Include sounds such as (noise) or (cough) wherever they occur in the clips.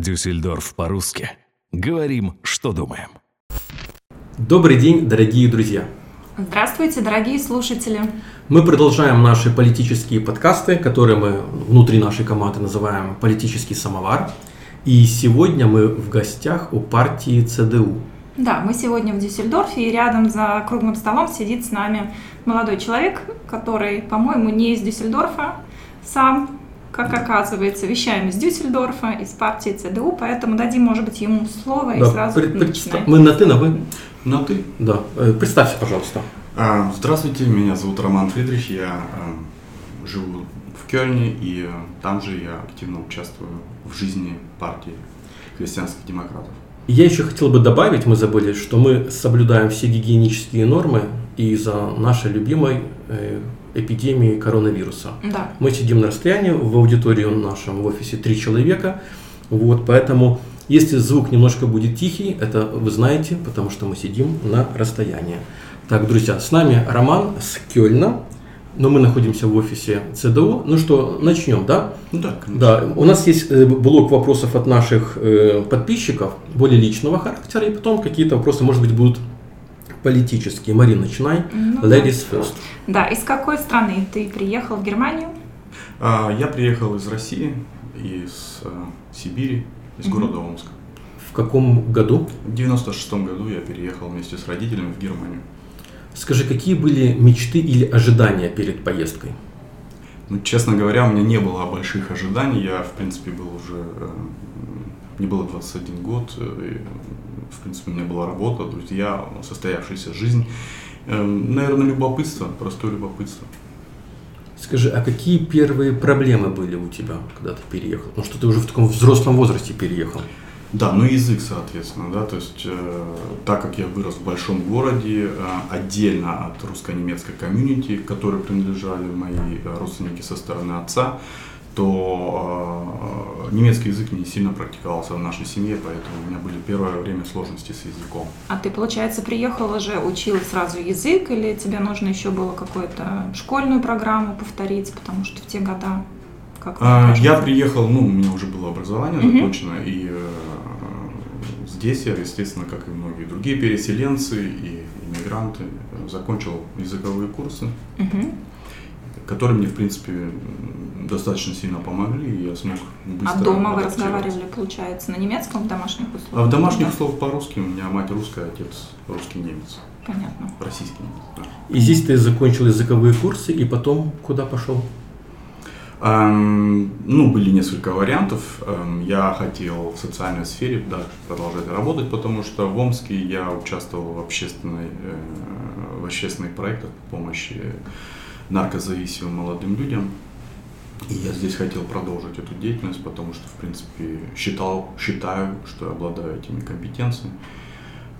Дюссельдорф по-русски. Говорим, что думаем. Добрый день, дорогие друзья! Здравствуйте, дорогие слушатели! Мы продолжаем наши политические подкасты, которые мы внутри нашей команды называем «Политический самовар». И сегодня мы в гостях у партии ЦДУ. Да, мы сегодня в Дюссельдорфе, и рядом за круглым столом сидит с нами молодой человек, который, по-моему, не из Дюссельдорфа сам, как оказывается, вещаем из Дюссельдорфа, из партии ЦДУ, поэтому дадим, может быть, ему слово и Да, сразу пред- начинаем. Мы на «ты», на «вы». На ты. Да. Э, Представься, пожалуйста. А, Здравствуйте, меня зовут Роман Фридрих, я а, живу в Кёльне, и а, там же я активно участвую в жизни партии христианских демократов. Я еще хотел бы добавить, мы забыли, что мы соблюдаем все гигиенические нормы из-за нашей любимой э, эпидемии коронавируса. Да. Мы сидим на расстоянии, в аудитории в нашем в офисе три человека, вот, поэтому если звук немножко будет тихий, это вы знаете, потому что мы сидим на расстоянии. Так, друзья, с нами Роман с Кёльна, но мы находимся в офисе ЦДУ. Ну что, начнем, да? Ну да, конечно. Да, у нас есть э, блок вопросов от наших э, подписчиков, более личного характера, и потом какие-то вопросы, может быть, будут политические. Марина, начинай. Ну да. Ladies first. Да, из какой страны ты приехал в Германию? А, Я приехал из России, из а, Сибири, из Мгм. города Омска. В каком году? В 96 году я переехал вместе с родителями в Германию. Скажи, какие были мечты или ожидания перед поездкой? Ну, честно говоря, у меня не было больших ожиданий. Я, в принципе, был уже... э, Мне было 21 год. э, и, в принципе, у меня была работа, друзья, состоявшаяся жизнь. Наверное, любопытство, простое любопытство. Скажи, а какие первые проблемы были у тебя, когда ты переехал? Ну что ты уже в таком взрослом возрасте переехал. Да, ну язык, соответственно, да, то есть э, так как я вырос в большом городе, э, отдельно от русско-немецкой комьюнити, к которой принадлежали мои э, родственники со стороны отца, то э, немецкий язык не сильно практиковался в нашей семье, поэтому у меня были первое время сложности с языком. А ты, получается, приехал уже, учил сразу язык, или тебе нужно еще было какую-то школьную программу повторить, потому что в те года как А? Я приехал, ну, у меня уже было образование Мгм. закончено, и э, здесь я, естественно, как и многие другие переселенцы и иммигранты, закончил языковые курсы, Мгм. Которые мне, в принципе, достаточно сильно помогли, и я смог быстро А дома вы разговаривали, получается, на немецком в домашних условиях? А в домашних Да? условиях по-русски, у меня мать русская, отец русский немец, Понятно. российский немец. да. И здесь ты закончил языковые курсы, и потом куда пошел? Эм, ну, были несколько вариантов. Эм, я хотел в социальной сфере да, продолжать работать, потому что в Омске я участвовал в, общественной, э, в общественных проектах по помощи наркозависимым молодым людям. И я здесь хотел продолжить эту деятельность, потому что, в принципе, считал, считаю, что я обладаю этими компетенциями.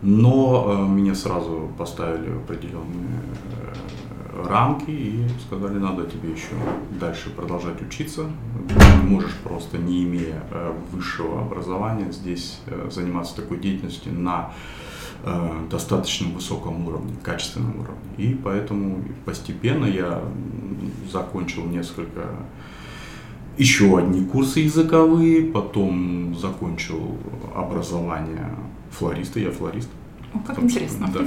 Но э, меня сразу поставили определенные э, рамки и сказали, надо тебе еще дальше продолжать учиться. Ты не можешь просто, не имея э, высшего образования, здесь э, заниматься такой деятельностью на достаточно высоком уровне, качественном уровне. И поэтому постепенно я закончил несколько еще одни курсы языковые, потом закончил образование флориста, я флорист. О, как том интересно. Да.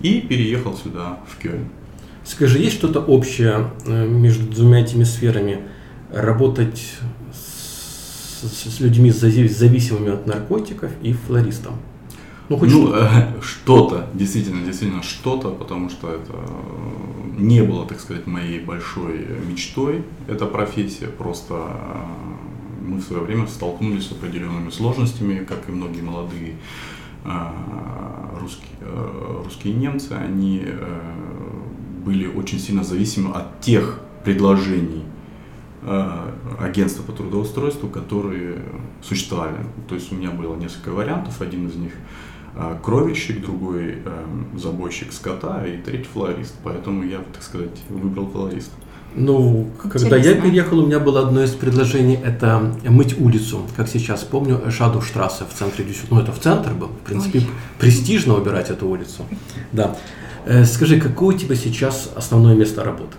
И переехал сюда, в Кёльн. Скажи, есть что-то общее э, между двумя этими сферами? Работать с, с- с людьми зави- зависимыми от наркотиков и флористом? Ну, хоть ну, что-то. э, что-то, действительно, действительно что-то, потому что это э, не было, так сказать, моей большой мечтой, эта профессия, просто э, мы в свое время столкнулись с определенными сложностями, как и многие молодые русские, русские немцы, они были очень сильно зависимы от тех предложений агентства по трудоустройству, которые существовали. То есть у меня было несколько вариантов. Один из них э, кровельщик, другой э, забойщик скота и третий флорист. Поэтому я, так сказать, выбрал флориста. Ну, когда я Интересно. переехал, у меня было одно из предложений – это мыть улицу. Как сейчас помню, Шадуштрассе в центре Дюссельдорфа. Ну, это в центр был. В принципе, Ой. престижно убирать эту улицу. Да. Э, Скажи, какое у тебя сейчас основное место работы?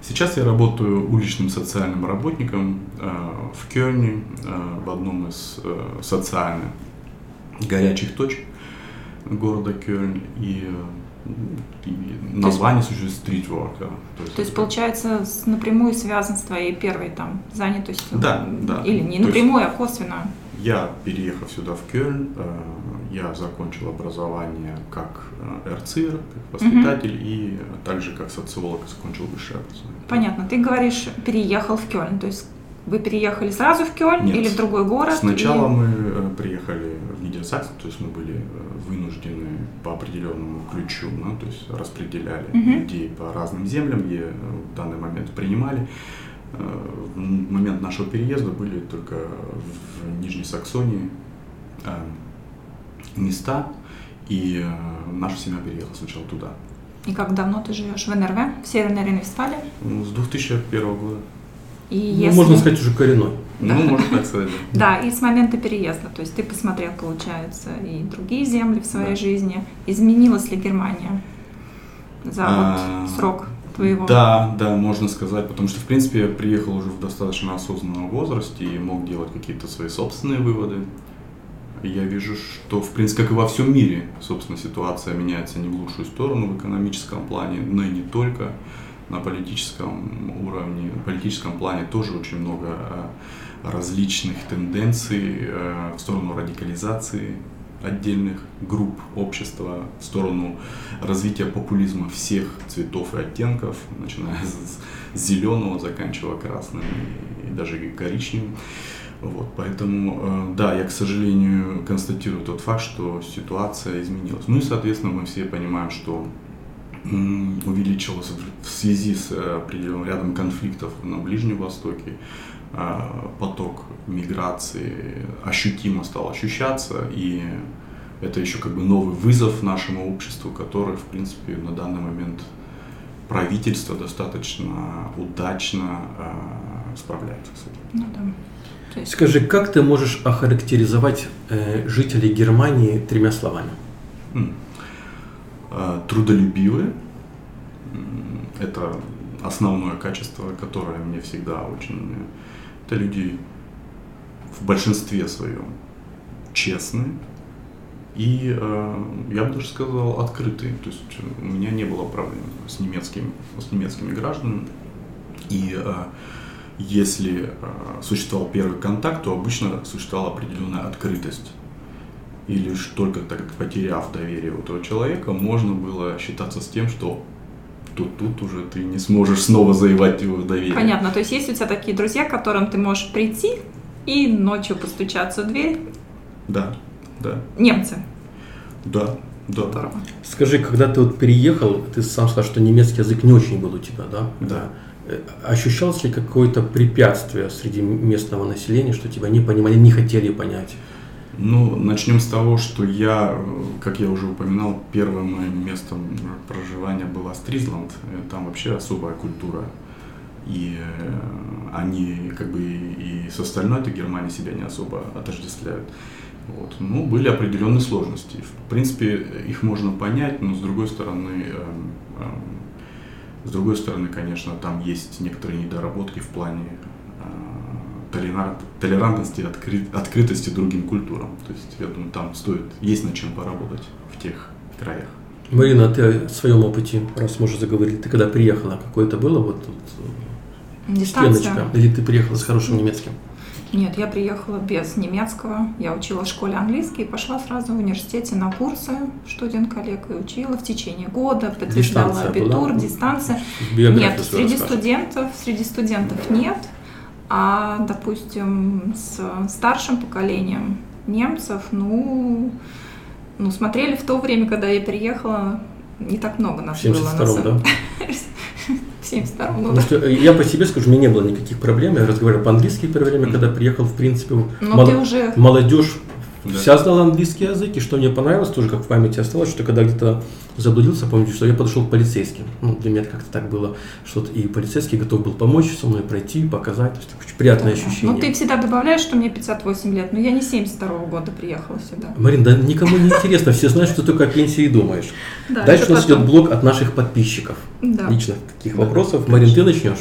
Сейчас я работаю уличным социальным работником э, в Кёльне, э, в одном из социальных горячих точек города Кёльн. И, э, и название существует стритворк. Да. То есть, то есть получается, напрямую связан с твоей первой там занятостью? Да, да. Или не напрямую, есть, а косвенно? Я, переехав сюда в Кёльн, э, я закончил образование как э, эрцир, как воспитатель, угу. и также как социолог закончил высшее образование. Понятно. Ты говоришь, переехал в Кёльн, то есть вы переехали сразу в Кёльн Нет. или в другой город? Сначала и... мы э, приехали в Нидерсаксен, то есть мы были вынуждены по определенному ключу, ну, то есть распределяли угу. людей по разным землям, где в данный момент принимали. В момент нашего переезда были только в Нижней Саксонии места, и э, наша семья переехала сначала туда. И как давно ты живешь в НРВ, в Северной Рейн-Вестфалии? Ну, с 2001 года. И ну, если... можно сказать, уже коренной. Да. Ну, можно так сказать, да. Да, и с момента переезда, то есть ты посмотрел, получается, и другие земли в своей да. жизни. Изменилась ли Германия за а, вот срок твоего? Да, да, можно сказать, потому что, в принципе, я приехал уже в достаточно осознанном возрасте и мог делать какие-то свои собственные выводы я вижу, что, в принципе, как и во всем мире, собственно, ситуация меняется не в лучшую сторону в экономическом плане, но и не только. На политическом уровне, в политическом плане тоже очень много э, различных тенденций э, в сторону радикализации отдельных групп общества, в сторону развития популизма всех цветов и оттенков, начиная с зеленого, заканчивая красным и даже коричневым. Вот, поэтому, э, да, я, к сожалению, констатирую тот факт, что ситуация изменилась. Ну и, соответственно, мы все понимаем, что увеличилось в связи с э, определенным рядом конфликтов на Ближнем Востоке, э, поток миграции ощутимо стал ощущаться, и это еще как бы новый вызов нашему обществу, который, в принципе, на данный момент правительство достаточно удачно справляется с этим. Ну да. Скажи, как ты можешь охарактеризовать э, жителей Германии тремя словами? Э, трудолюбивые. Это основное качество, которое мне всегда очень... Это люди в большинстве своем честные и, э, я бы даже сказал, открытые. То есть у меня не было проблем с, немецким, с немецкими гражданами. И э, если существовал первый контакт, то обычно существовала определенная открытость. И лишь только так потеряв доверие у этого человека, можно было считаться с тем, что тут, тут уже ты не сможешь снова завоевать его доверие. Понятно. То есть есть у тебя такие друзья, к которым ты можешь прийти и ночью постучаться в дверь? Да, да. Немцы? Да, да. Здорово. Скажи, когда ты вот переехал, ты сам сказал, что немецкий язык не очень был у тебя, да? Да. Э, ощущалось ли какое-то препятствие среди местного населения, что тебя не понимали, не хотели понять? Ну, начнем с того, что я, как я уже упоминал, первым моим местом проживания была Стризланд. Там вообще особая культура. И э, они как бы и с остальной этой Германии себя не особо отождествляют. Вот. Ну, были определенные сложности. В принципе, их можно понять, но с другой стороны, эм, эм, с другой стороны, конечно, там есть некоторые недоработки в плане э, толерантности, откры, открытости другим культурам. То есть, я думаю, там стоит, есть над чем поработать в тех краях. Марина, ты о своем опыте, раз мы уже заговорили, ты когда приехала, какое это было вот тут Дистанция. стеночка? Или ты приехала с хорошим немецким? Нет, я приехала без немецкого. Я учила в школе английский и пошла сразу в университете на курсы студент коллег и учила в течение года, подтверждала абитур, была? дистанция. Нет, среди расскажешь. студентов, среди студентов нет. А, допустим, с старшим поколением немцев, ну, ну, смотрели в то время, когда я приехала, не так много нас было. На самом... да? (laughs) 72 года. Потому что я по себе скажу, у меня не было никаких проблем. Я разговаривал по-английски первое время, когда приехал, в принципе, Но мол... ты уже... молодежь Да. Вся знала английский язык, и что мне понравилось, тоже как в памяти осталось, что когда где-то заблудился, помните, что я подошел к полицейским. Ну, для меня это как-то так было, что и полицейский готов был помочь со мной пройти, показать. То есть очень приятное Да. ощущение. Ну, ты всегда добавляешь, что мне 58 лет, но я не 72 года приехала сюда. Марин, да никому не интересно, все знают, что ты только о пенсии думаешь. Да, Дальше у нас потом. идет блок от наших подписчиков. Да. Личных таких вопросов. Марин, ты начнешь?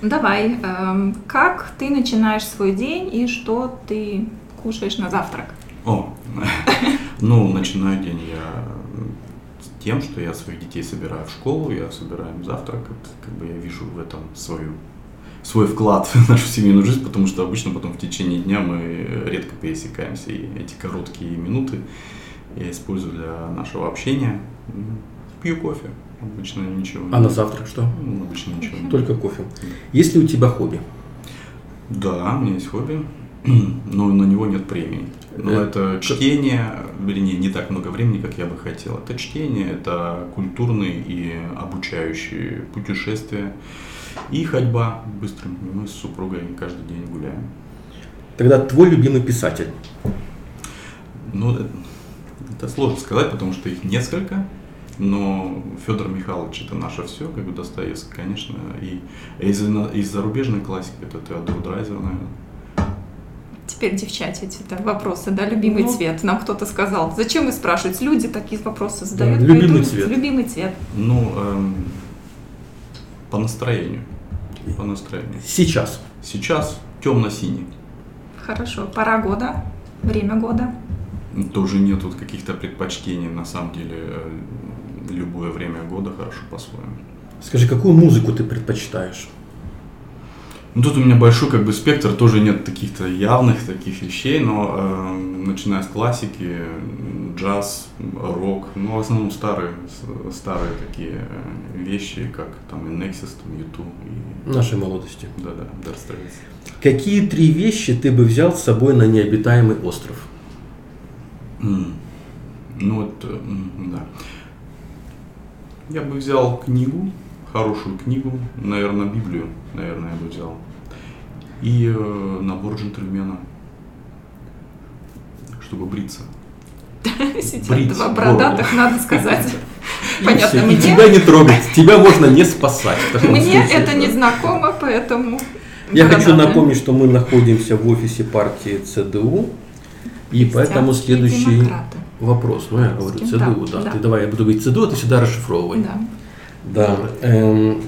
Давай, эм, как ты начинаешь свой день и что ты кушаешь на завтрак? О, (laughs) ну, начинаю день я с тем, что я своих детей собираю в школу, я собираю им завтрак, как бы я вижу в этом свою свой вклад (laughs) в нашу семейную жизнь, потому что обычно потом в течение дня мы редко пересекаемся, и эти короткие минуты я использую для нашего общения. Пью кофе, обычно ничего. А на завтрак что? Ну, обычно ничего. Только кофе. Есть ли у тебя хобби? Да, у меня есть хобби, (clears throat) но на него нет времени. Но Э, это чтение, вернее, не так много времени, как я бы хотел. Это чтение, это культурные и обучающие путешествия и ходьба быстрым. Мы с супругой каждый день гуляем. Тогда твой любимый писатель. Ну, это, это сложно сказать, потому что их несколько. Но Федор Михайлович это наше все, как бы Достоевский, конечно. И из, из зарубежной классики это Теодор Драйзер, наверное. Теперь девчачьи это вопросы, да, любимый Ну. цвет. Нам кто-то сказал. Зачем вы спрашиваете? Люди такие вопросы задают. Да, любимый поэтому цвет. Любимый цвет. Ну, эм, по настроению. По настроению. Сейчас. Сейчас темно-синий. Хорошо. Пора года, время года. Тоже нет тут каких-то предпочтений. На самом деле, э, любое время года хорошо по-своему. Скажи, какую музыку ты предпочитаешь? Ну, тут у меня большой как бы спектр, тоже нет каких-то явных таких вещей, но э, начиная с классики, джаз, рок, ну, в основном старые, старые такие э, вещи, как там и Nexus, там YouTube, и Нашей молодости. да-да, Dire Straits. Какие три вещи ты бы взял с собой на необитаемый остров? М. Ну вот, э, да. Я бы взял книгу, хорошую книгу, наверное, Библию, наверное, я бы взял. И э, набор джентльмена, чтобы бриться. (laughs) Сидят Брить два бородатых, надо сказать. (laughs) Понятно, (laughs) мне, тебя не трогать, тебя можно не спасать. мне это не знакомо, поэтому... Я хочу напомнить, что мы находимся в офисе партии ЦДУ, и поэтому следующий вопрос, ну я говорю ЦДУ, да, ты давай, я буду говорить ЦДУ, а ты всегда расшифровывай. Да. Да. эм,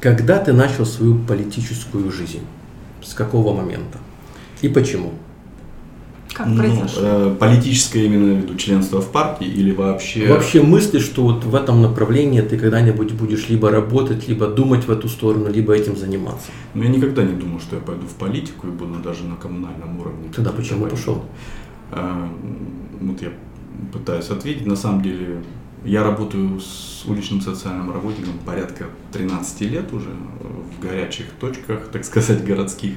когда ты начал свою политическую жизнь? С какого момента? И почему? Как Ну, произошло? э, политическое именно в виду членство в партии или вообще... Вообще мысли, что вот в этом направлении ты когда-нибудь будешь либо работать, либо думать в эту сторону, либо этим заниматься? Ну, я никогда не думал, что я пойду в политику и буду даже на коммунальном уровне. Тогда почему пошел? А, Вот я пытаюсь ответить. На самом деле, я работаю с уличным социальным работником порядка 13 лет уже в горячих точках, (laughs) так сказать, городских.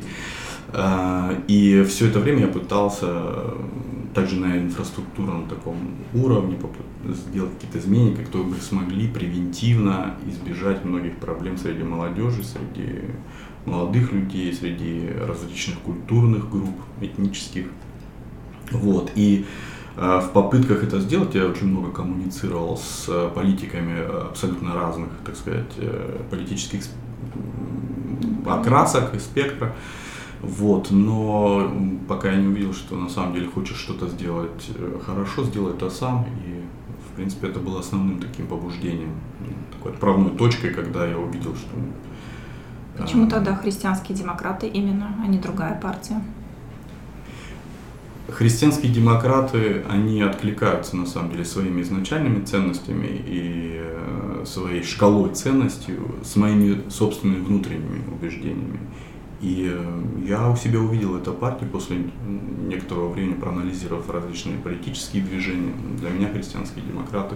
А, И все это время я пытался также на инфраструктурном таком уровне сделать какие-то изменения, которые бы смогли превентивно избежать многих проблем среди молодежи, среди молодых людей, среди различных культурных групп, этнических. Вот. И в попытках это сделать я очень много коммуницировал с э, политиками э, абсолютно разных, так сказать, э, политических окрасок и спектра. Вот, но пока я не увидел, что на самом деле хочешь что-то сделать э, хорошо, сделай это сам. И, в принципе, это было основным таким побуждением, такой отправной точкой, когда я увидел, что... э, Почему тогда христианские демократы именно, а не другая партия? Христианские демократы, они откликаются на самом деле своими изначальными ценностями и э, своей шкалой ценностей с моими собственными внутренними убеждениями. И э, я у себя увидел эту партию после некоторого времени, проанализировав различные политические движения. Для меня христианские демократы,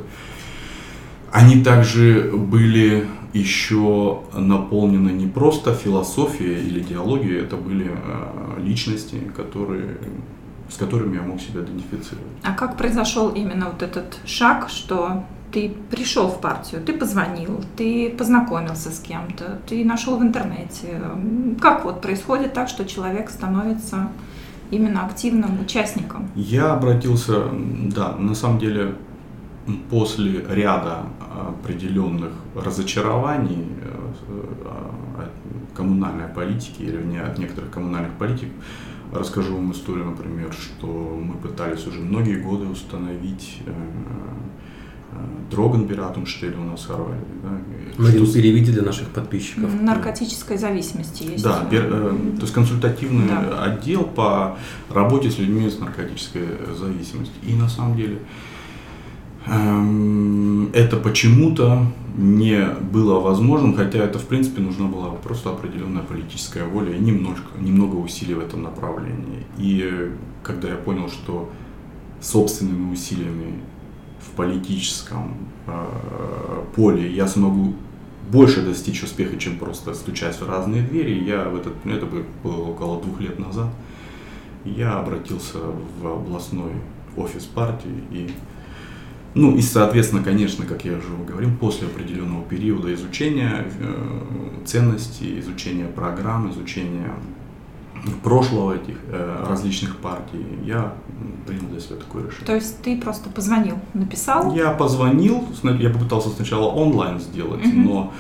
они также были еще наполнены не просто философией или идеологией, это были э, личности, которые, с которыми я мог себя идентифицировать. А как произошел именно вот этот шаг, что ты пришел в партию, ты позвонил, ты познакомился с кем-то, ты нашел в интернете? Как вот происходит так, что человек становится именно активным участником? Я обратился, да, на самом деле после ряда определенных разочарований э, от коммунальной политики или от некоторых коммунальных политик, расскажу вам историю, например, что мы пытались уже многие годы установить э, Дрогенбератум штель у нас в Хорватии. Да, Марин, что... переведи для наших подписчиков. Наркотической зависимости есть. Да, бер, э, то есть консультативный да. отдел по работе с людьми с наркотической зависимостью. И на самом деле это почему-то не было возможным, хотя это в принципе нужна была просто определенная политическая воля и немножко, немного усилий в этом направлении. И когда я понял, что собственными усилиями в политическом э, поле я смогу больше достичь успеха, чем просто стучать в разные двери. Я в этот, это было около двух лет назад. Я обратился в областной офис партии и ну и, соответственно, конечно, как я уже говорил, после определенного периода изучения э, ценностей, изучения программ, изучения прошлого этих э, различных партий, я принял для себя такое решение. То есть ты просто позвонил, написал? Я позвонил, я попытался сначала онлайн сделать, угу. но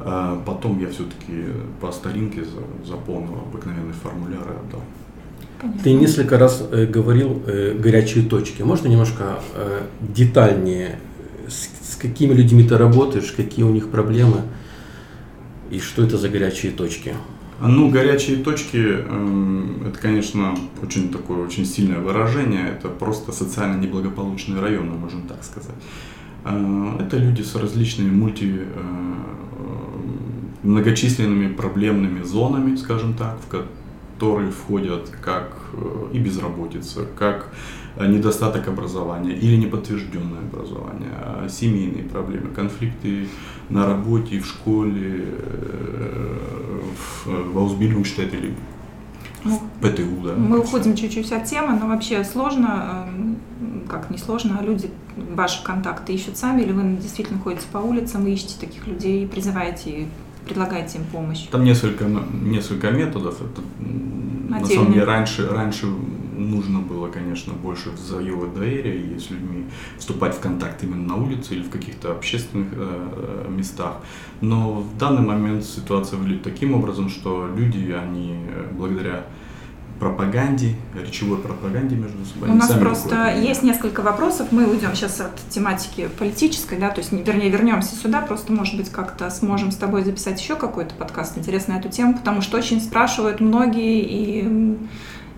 э, потом я все-таки по старинке заполнил обыкновенный формуляр и отдал. Ты несколько раз э, говорил э, горячие точки. Можно немножко э, детальнее, с, с какими людьми ты работаешь, какие у них проблемы и что это за горячие точки? Ну, горячие точки, э, это, конечно, очень такое очень сильное выражение. Это просто социально неблагополучные районы, можно так сказать. Э, это люди с различными мульти, э, многочисленными проблемными зонами, скажем так, в которые входят как э, и безработица, как э, недостаток образования или неподтвержденное образование, а семейные проблемы, конфликты на работе, в школе, э, в Аусбильдунгштете или ну, ПТУ, да. Мы уходим чуть-чуть от темы, но вообще сложно, как не сложно, а люди ваши контакты ищут сами, или вы действительно ходите по улицам, ищете таких людей, призываете предлагаете им помощь? Там несколько, несколько методов. Это, на самом деле раньше, раньше нужно было, конечно, больше завоевывать доверие и с людьми вступать в контакт именно на улице или в каких-то общественных э, местах. Но в данный момент ситуация выглядит таким образом, что люди, они э, благодаря пропаганде, речевой пропаганде между собой. У нас просто выходят. есть несколько вопросов. Мы уйдем сейчас от тематики политической, да, то есть, вернее, вернемся сюда. Просто, может быть, как-то сможем с тобой записать еще какой-то подкаст интересный на эту тему, потому что очень спрашивают многие и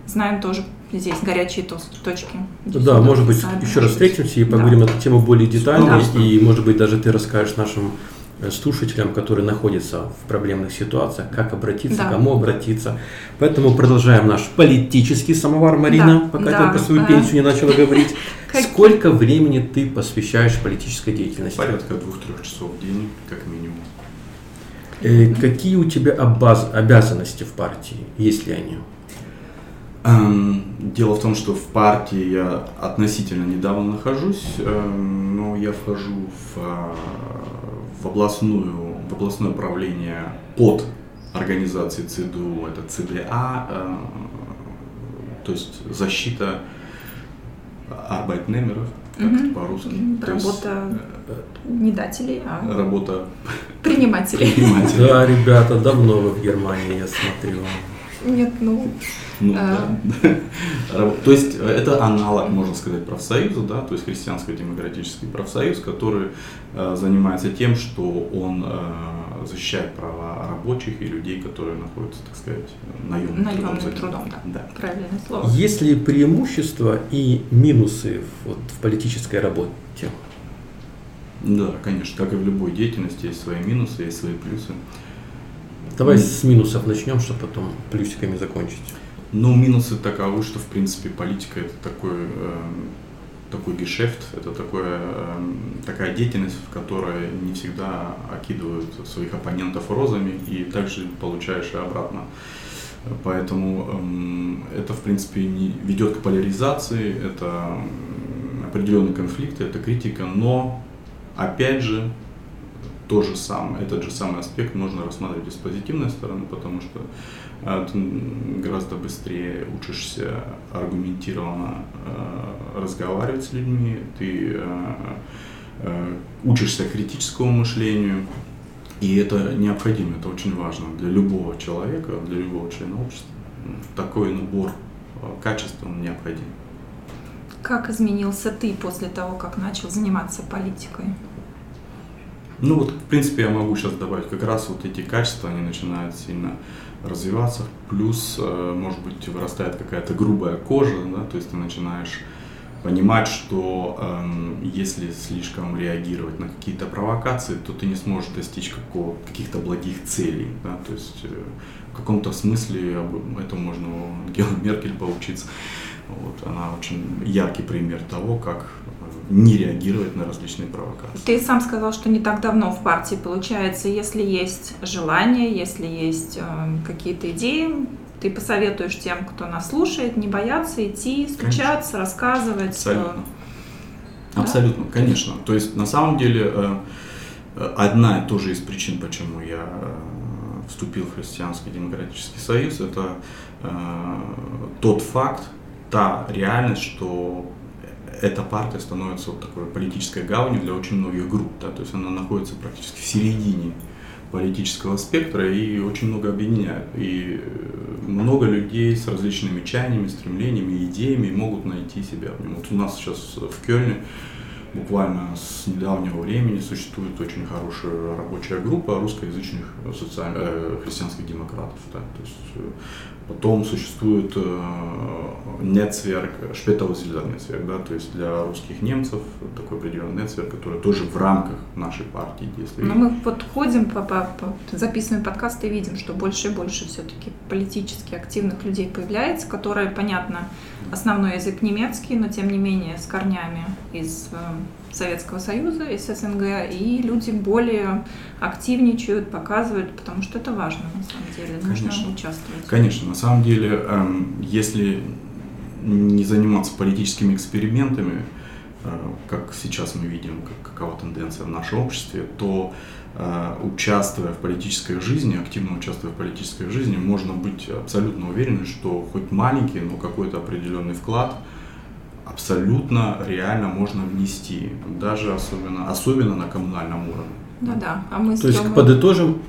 знаем тоже здесь горячие точки. Да, может быть, еще раз встретимся и поговорим да. на эту тему более детально, да. и, может быть, даже ты расскажешь нашим слушателям, которые находятся в проблемных ситуациях, как обратиться, да. кому обратиться. Поэтому продолжаем наш политический самовар, Марина, да. пока да. ты по свою да. пенсию не начала (laughs) говорить. Сколько времени ты посвящаешь политической деятельности? Порядка двух-трех часов в день, как минимум. Э, какие у тебя обаз- обязанности в партии, есть ли они? Эм, дело в том, что в партии я относительно недавно нахожусь, эм, но я вхожу в в, областную, в областное управление под организацией ЦДУ, это ЦДА, э, то есть защита арбайтнемеров, как угу. по-русски. Работа есть, э, не дателей, а работа принимателей. принимателей. Да, ребята, давно вы в Германии, я смотрю. Нет, ну... ну а... да. (laughs) То есть э, это аналог, можно сказать, профсоюза, да, то есть христианско-демократический профсоюз, который э, занимается тем, что он э, защищает права рабочих и людей, которые находятся, так сказать, наемным, наемным трудом. трудом да. да. Правильное слово. Есть ли преимущества и минусы вот, в политической работе? Да, конечно, как и в любой деятельности есть свои минусы, есть свои плюсы. Давай с минусов начнем, чтобы потом плюсиками закончить. Ну, минусы таковы, что, в принципе, политика это такой, э, такой гешефт, это такое, э, такая деятельность, в которой не всегда окидывают своих оппонентов розами и также получаешь и обратно. Поэтому э, это, в принципе, не ведет к поляризации, это определенные конфликты, это критика, но, опять же, то же самое, этот же самый аспект можно рассматривать и с позитивной стороны, потому что э, ты гораздо быстрее учишься аргументированно э, разговаривать с людьми, ты э, учишься критическому мышлению, и это необходимо, это очень важно для любого человека, для любого члена общества. Такой набор качеств он необходим. Как изменился ты после того, как начал заниматься политикой? Ну вот, в принципе, я могу сейчас добавить, как раз вот эти качества, они начинают сильно развиваться, плюс, э, может быть, вырастает какая-то грубая кожа, да, то есть ты начинаешь понимать, что эм, если слишком реагировать на какие-то провокации, то ты не сможешь достичь каких-то благих целей, да, то есть э, в каком-то смысле этому можно у Ангелы Меркель поучиться, вот, она очень яркий пример того, как не реагировать на различные провокации. Ты сам сказал, что не так давно в партии получается, если есть желание, если есть э, какие-то идеи, ты посоветуешь тем, кто нас слушает, не бояться идти, стучаться, конечно. рассказывать. Абсолютно. Да? Абсолютно, конечно. То есть на самом деле э, э одна тоже из причин, почему я э, вступил в Христианский демократический союз, это э, тот факт, та реальность, что эта партия становится вот такой политической гаванью для очень многих групп, да, то есть она находится практически в середине политического спектра и очень много объединяет. И э, много людей с различными чаяниями, стремлениями, идеями могут найти себя в нем. Вот у нас сейчас в Кёльне буквально с недавнего времени существует очень хорошая рабочая группа русскоязычных социаль... э, христианских демократов. Да? То есть э, Потом существует э, нетверк, Шпетаузельдер нетверк, да, то есть для русских немцев такой определенный нетверк, который тоже в рамках нашей партии действует. Но мы вот ходим, по, по, по, записываем подкасты и видим, что больше и больше все-таки политически активных людей появляется, которые, понятно, основной язык немецкий, но тем не менее с корнями из э, Советского Союза, из СНГ, и люди более активничают, показывают, потому что это важно на самом деле, нужно Конечно. участвовать. Конечно, на самом деле, эм, если не заниматься политическими экспериментами, э, как сейчас мы видим, какова тенденция в нашем обществе, то э, участвуя в политической жизни, активно участвуя в политической жизни, можно быть абсолютно уверенным, что хоть маленький, но какой-то определенный вклад – абсолютно реально можно внести, даже особенно, особенно на коммунальном уровне. Да-да, а мы То есть, подытожим,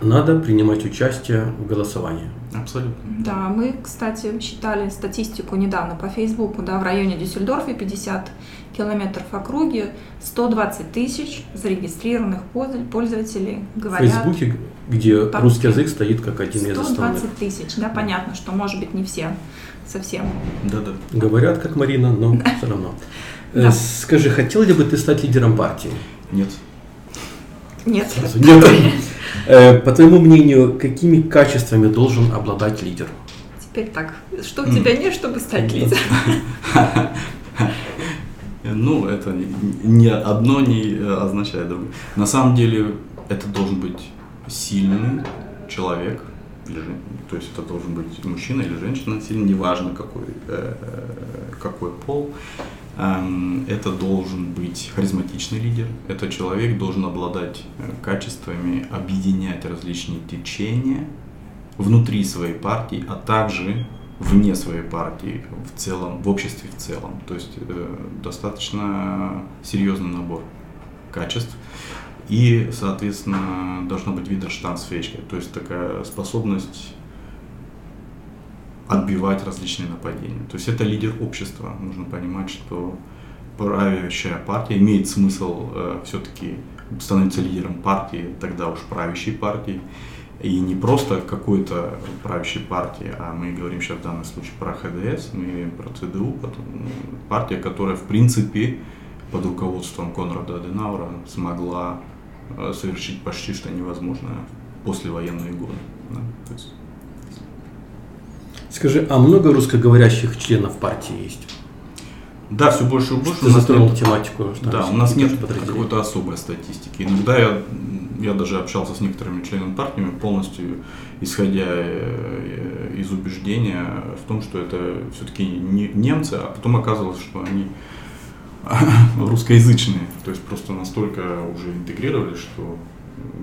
надо принимать участие в голосовании. Абсолютно. Да, мы, кстати, считали статистику недавно по Фейсбуку, да, в районе Дюссельдорфа 50 километров округи, 120 тысяч зарегистрированных пользователей говорят. В Фейсбуке, где русский язык стоит как один из основных. 120 тысяч, да, понятно, что может быть не все совсем. Да-да. Говорят, как Марина, но все равно. Э, скажи, хотел ли бы ты стать лидером партии? Нет. Нет. Нет. Э, по твоему мнению, какими качествами должен обладать лидер? Теперь так. Что у тебя нет, чтобы стать лидером? (laughs) Ну, это не одно не означает другое. На самом деле, это должен быть сильный человек, то есть это должен быть мужчина или женщина, сильно неважно какой, э, какой пол. Эм, это должен быть харизматичный лидер, это человек должен обладать э, качествами объединять различные течения внутри своей партии, а также вне своей партии в целом, в обществе в целом. То есть э, достаточно серьезный набор качеств. И, соответственно, должна быть видерштансфейчка, то есть такая способность отбивать различные нападения. То есть это лидер общества. Нужно понимать, что правящая партия имеет смысл э, все-таки становиться лидером партии, тогда уж правящей партии. И не просто какой-то правящей партии, а мы говорим сейчас в данном случае про ХДС, мы говорим про ЦДУ, партия, которая в принципе под руководством Конрада Аденаура смогла совершить почти что невозможное в послевоенные годы. Да? То есть... Скажи, а много русскоговорящих членов партии есть? Да, все больше и больше. Ты затронул нет, тематику. Что да, у нас нет какой-то особой статистики. Иногда я, я даже общался с некоторыми членами партии, полностью исходя э, из убеждения в том, что это все-таки не немцы, а потом оказывалось, что они (laughs) русскоязычные. То есть просто настолько уже интегрировали, что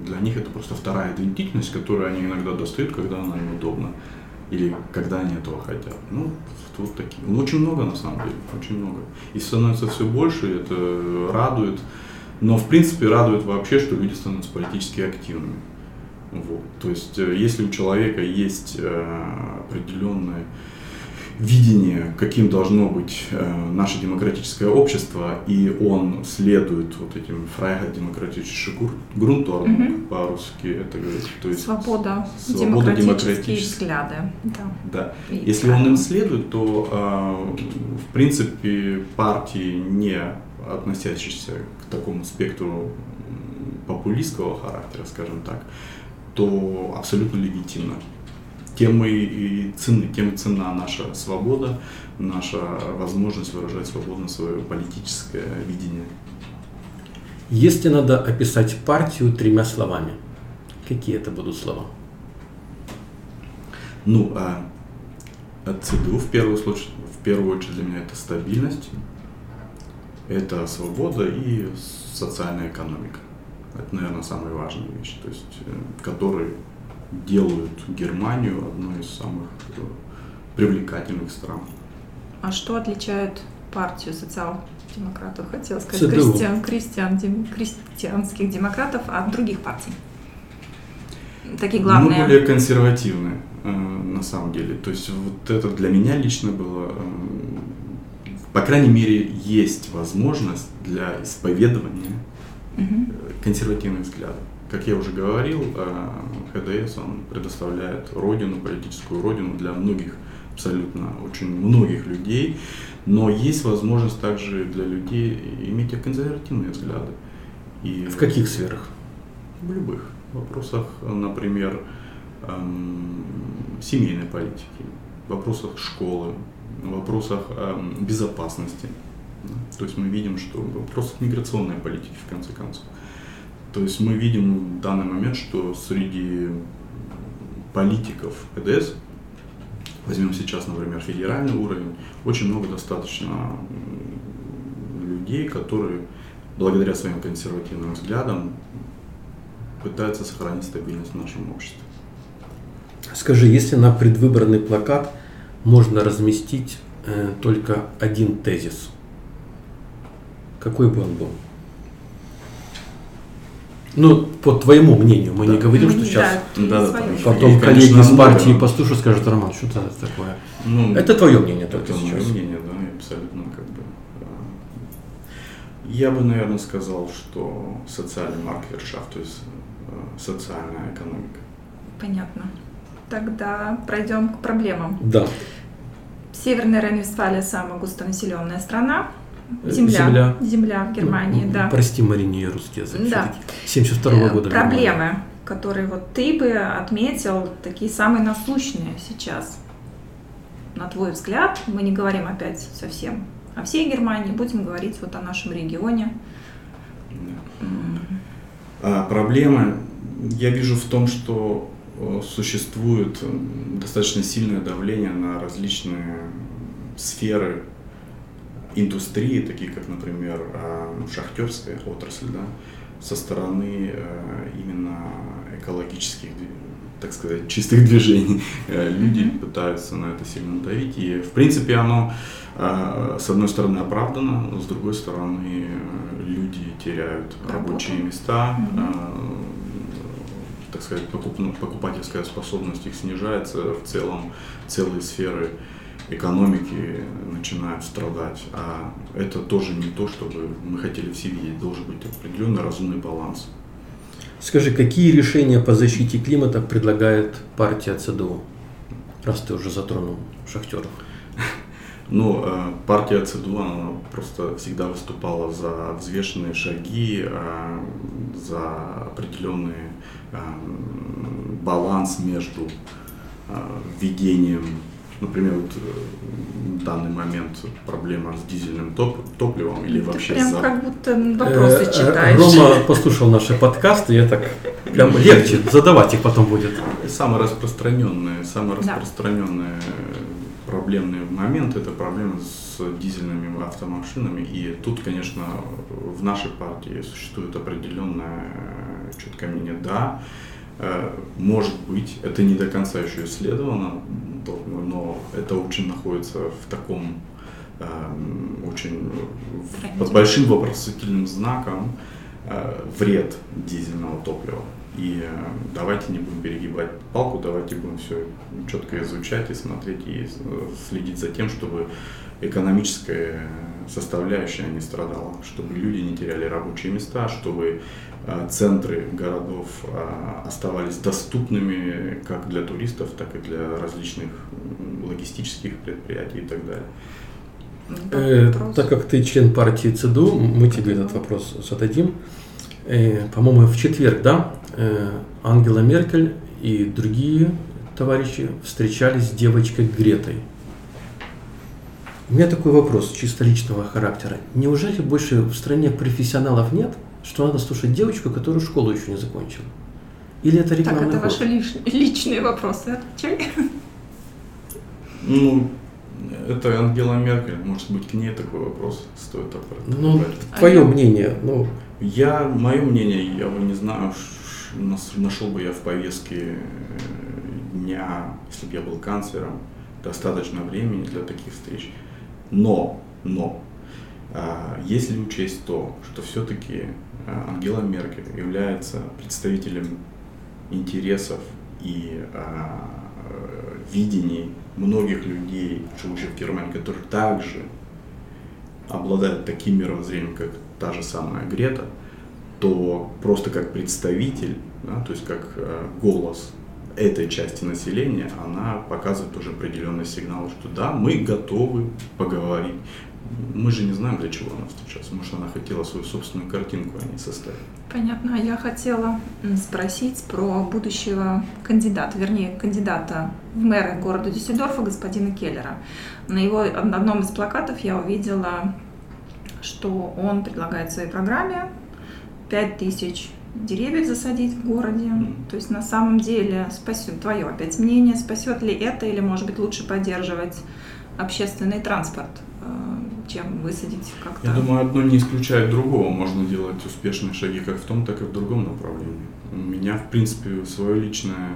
для них это просто вторая идентичность, которую они иногда достают, когда она им удобна. Или когда они этого хотят. Ну, вот такие. Ну, очень много на самом деле, очень много. И становится все больше, и это радует. Но, в принципе, радует вообще, что люди становятся политически активными. Вот. То есть, э, если у человека есть э, определенное видение, каким должно быть э, наше демократическое общество, и он следует вот этим фрайга демократических грунтормам, mm-hmm. по-русски это говорит. То есть свобода, свобода демократические взгляды. Да. да. Если он им следует, то э, в принципе партии, не относящиеся к такому спектру популистского характера, скажем так, то абсолютно легитимно. Тем и цены, тем и цена наша свобода, наша возможность выражать свободно свое политическое видение. Если надо описать партию тремя словами, какие это будут слова? Ну, а ЦДУ в первую, случай, в первую очередь для меня это стабильность, это свобода и социальная экономика. Это, наверное, самые важные вещи, то есть, э, которые делают Германию одной из самых э, привлекательных стран. А что отличает партию социал-демократов, хотел сказать, крестьян, крестьян, дем, крестьянских демократов от других партий? Такие главные. Мы более консервативные, э, на самом деле. То есть вот это для меня лично было, по крайней мере, есть возможность для исповедования угу. консервативных взглядов. Как я уже говорил, э, ХДС он предоставляет родину, политическую родину для многих, абсолютно очень многих людей, но есть возможность также для людей иметь консервативные взгляды. И в каких сферах? В любых вопросах, например, эм, семейной политики, вопросах школы, вопросах эм, безопасности. То есть мы видим, что вопросах миграционной политики, в конце концов. То есть мы видим в данный момент, что среди политиков ПДС, возьмем сейчас, например, федеральный уровень, очень много достаточно людей, которые благодаря своим консервативным взглядам пытаются сохранить стабильность в нашем обществе. Скажи, если на предвыборный плакат можно разместить э, только один тезис, какой бы он был? Ну, по твоему мнению, мы да. не говорим, что сейчас да, да, потом есть, коллеги из партии послушают, скажут, Роман, что это такое? Ну, это твое мнение только это сейчас. мое мнение, да, абсолютно как бы. Я бы, наверное, сказал, что социальный маркершафт, то есть э, социальная экономика. Понятно. Тогда пройдем к проблемам. Да. Северная Рейн-Вестфалия самая густонаселенная страна. Земля. Земля. Земля в Германии, ну, да. Прости, Марине, русский язык. Да. 72 -го года. Проблемы, которые вот ты бы отметил, такие самые насущные сейчас. На твой взгляд, мы не говорим опять совсем о всей Германии, будем говорить вот о нашем регионе. А, проблемы я вижу в том, что э, существует достаточно сильное давление на различные сферы индустрии, такие как, например, а, шахтерская отрасль, да, со стороны э, именно экологических, так сказать, чистых (laughs) движений. Э, люди пытаются на это сильно давить. И, в принципе, оно, э, с одной стороны, оправдано, но с другой стороны, люди теряют рабочие места, так сказать, покупательская способность их снижается, в целом целые сферы экономики начинают страдать. А это тоже не то, чтобы мы хотели все видеть. Должен быть определенный разумный баланс. Скажи, какие решения по защите климата предлагает партия ЦДУ? Раз ты уже затронул шахтеров. (laughs) Ну, э, партия ЦДУ, она просто всегда выступала за взвешенные шаги, э, за определенный э, баланс между введением Например, вот э, в данный момент проблема с дизельным топ топливом или вообще прям за... как будто вопросы э, читаешь. Рома послушал наши подкасты, я так прям легче задавать их потом будет. Самая распространенная, самая распространенная проблемный момент – это проблема с дизельными автомашинами. И тут, конечно, в нашей партии существует определенное э, четкое мнение. Да, э, может быть, это не до конца еще исследовано, но это очень находится в таком эм, очень под большим вопросительным знаком вред дизельного топлива. И э, давайте не будем перегибать палку, давайте будем все четко изучать и смотреть, и э, следить за тем, чтобы экономическая составляющая не страдала, чтобы люди не теряли рабочие места, чтобы э, центры городов оставались доступными как для туристов, так и для различных логистических предприятий и так далее. Э, так как ты член партии ЦДУ, мы тебе этот вопрос зададим. Э, по-моему, в четверг, да, э, Ангела Меркель и другие товарищи встречались с девочкой Гретой. У меня такой вопрос чисто личного характера. Неужели больше в стране профессионалов нет, что надо слушать девочку, которая школу еще не закончила? Или это рекламный Так, это ваши лиш... личные вопросы. Отвечай. Ну, это Ангела Меркель. Может быть, к ней такой вопрос стоит отправить. Ну, твое мнение. Ну, Я, мое мнение, я бы не знаю, нашел бы я в повестке э, дня, если бы я был канцлером, достаточно времени для таких встреч. Но, но, а, если учесть то, что все-таки Ангела Меркель является представителем интересов и а, э, видений многих людей, живущих в Германии, которые также обладают таким мировоззрением, как та же самая Грета, то просто как представитель, да, то есть как э, голос этой части населения, она показывает уже определенные сигналы, что да, мы готовы поговорить. Мы же не знаем, для чего она встречается. Может, она хотела свою собственную картинку, а не составить. Понятно. Я хотела спросить про будущего кандидата, вернее, кандидата в мэры города Дюссельдорфа, господина Келлера. На его на одном из плакатов я увидела, что он предлагает в своей программе 5000 деревьев засадить в городе. Мгм. То есть на самом деле спасет твое опять мнение, спасет ли это или может быть лучше поддерживать общественный транспорт, чем высадить как-то. Я думаю, одно не исключает другого. Можно делать успешные шаги как в том, так и в другом направлении. У меня, в принципе, свое личное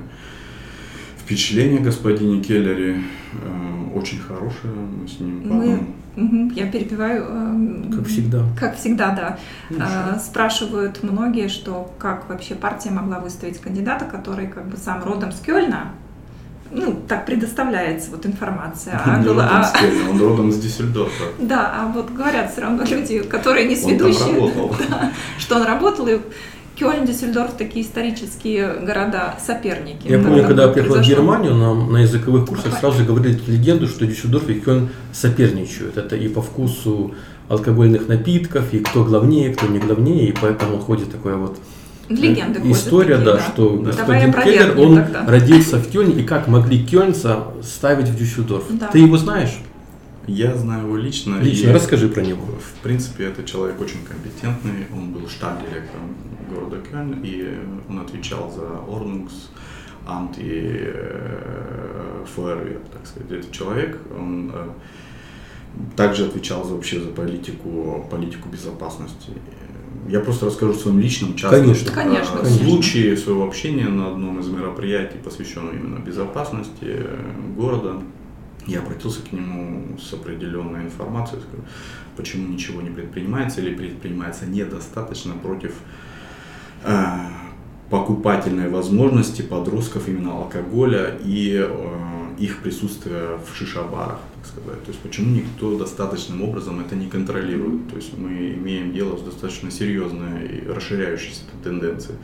впечатление о господине Келлере э, очень хорошее. Мы с ним Мы- по-моему, Мгм, Я перебиваю. э, как всегда. Как всегда, да. ну, А, Спрашивают многие, что как вообще партия могла выставить кандидата, который как бы сам родом с Кёльна, ну, так предоставляется вот информация. А Он не а- Кельна, он родом с Дюссельдорфа. да, а вот говорят все равно люди, которые не Он там сведущие, работал. (laughs) что он работал, и Кёльн, Дюссельдорф такие исторические города соперники. Я помню, когда я приехал в? Германию, нам на языковых курсах сразу говорили легенду, что Дюссельдорф и Кёльн соперничают. Это и по вкусу алкогольных напитков, и кто главнее, кто не главнее, и поэтому ходит такое вот Легенды э, ходят история, такие, да, что Да. Господин Келлер, он тогда. родился в Кёльне, и как могли кёльнца ставить в Дюссельдорф. Да. Ты его знаешь? Я знаю его лично. Лично, и, расскажи про него. В принципе, это человек очень компетентный. Он был штаб-директором города Кёльн, и он отвечал за Орнунгс, Амт и э, ФР, так сказать. Этот человек, он э, также отвечал за, вообще за политику, политику безопасности. Я просто расскажу о своем личном частном Конечно. Конечно, э, конечно. случае своего общения на одном из мероприятий, посвященном именно безопасности э, города. Я обратился к нему с определенной информацией, почему ничего не предпринимается или предпринимается недостаточно против э, покупательной возможности подростков именно алкоголя и э, их присутствия в шишабарах, сказать. То есть почему никто достаточным образом это не контролирует. То есть мы имеем дело с достаточно серьезной и расширяющейся тенденцией.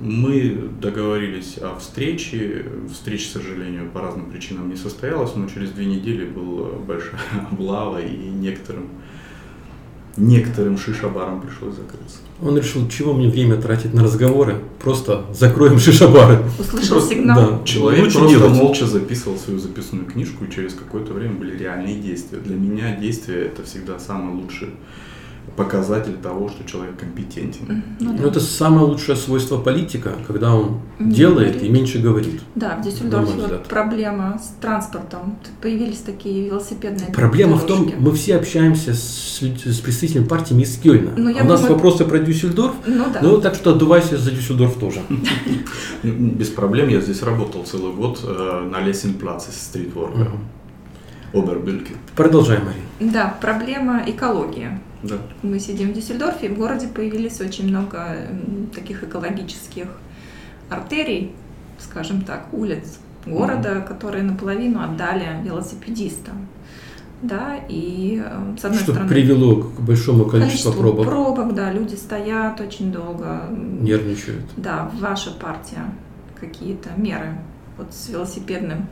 Мы договорились о встрече. Встреча, к сожалению, по разным причинам не состоялась, но через две недели была большая (laughs) облава, и некоторым, некоторым шишабарам пришлось закрыться. Он решил, чего мне время тратить на разговоры, просто закроем шишабары. Услышал Просто, сигнал. да. Человек Лучше просто делать. молча записывал свою записанную книжку, и через какое-то время были реальные действия. Для меня действия это всегда самый лучший показатель того, что человек компетентен. Ну, Ну, да. это самое лучшее свойство политика, когда он Не делает говорит. и меньше говорит. Да, в на Дюссельдорфе мой вот взгляд. проблема с транспортом. Появились такие велосипедные Проблема в том, дорожки. мы все общаемся с, с представителями партии из Кёльна. Ну, А у нас думаю- вопросы про Дюссельдорф. Ну да. Ну, так что отдувайся за Дюссельдорф тоже. (laughs) Ну, Без проблем, я здесь работал целый год э, на Лессенплаце стритворка. Мгм. Обербюльке. Продолжай, Марин. Да, проблема экологии. Да. Мы сидим в Дюссельдорфе, и в городе появились очень много таких экологических артерий, скажем так, улиц города, которые наполовину отдали велосипедистам. Да, и э, с одной Что стороны... привело к большому количеству количество пробок. пробок, да, люди стоят очень долго. Нервничают. Да, ваша партия какие-то меры вот с велосипедным.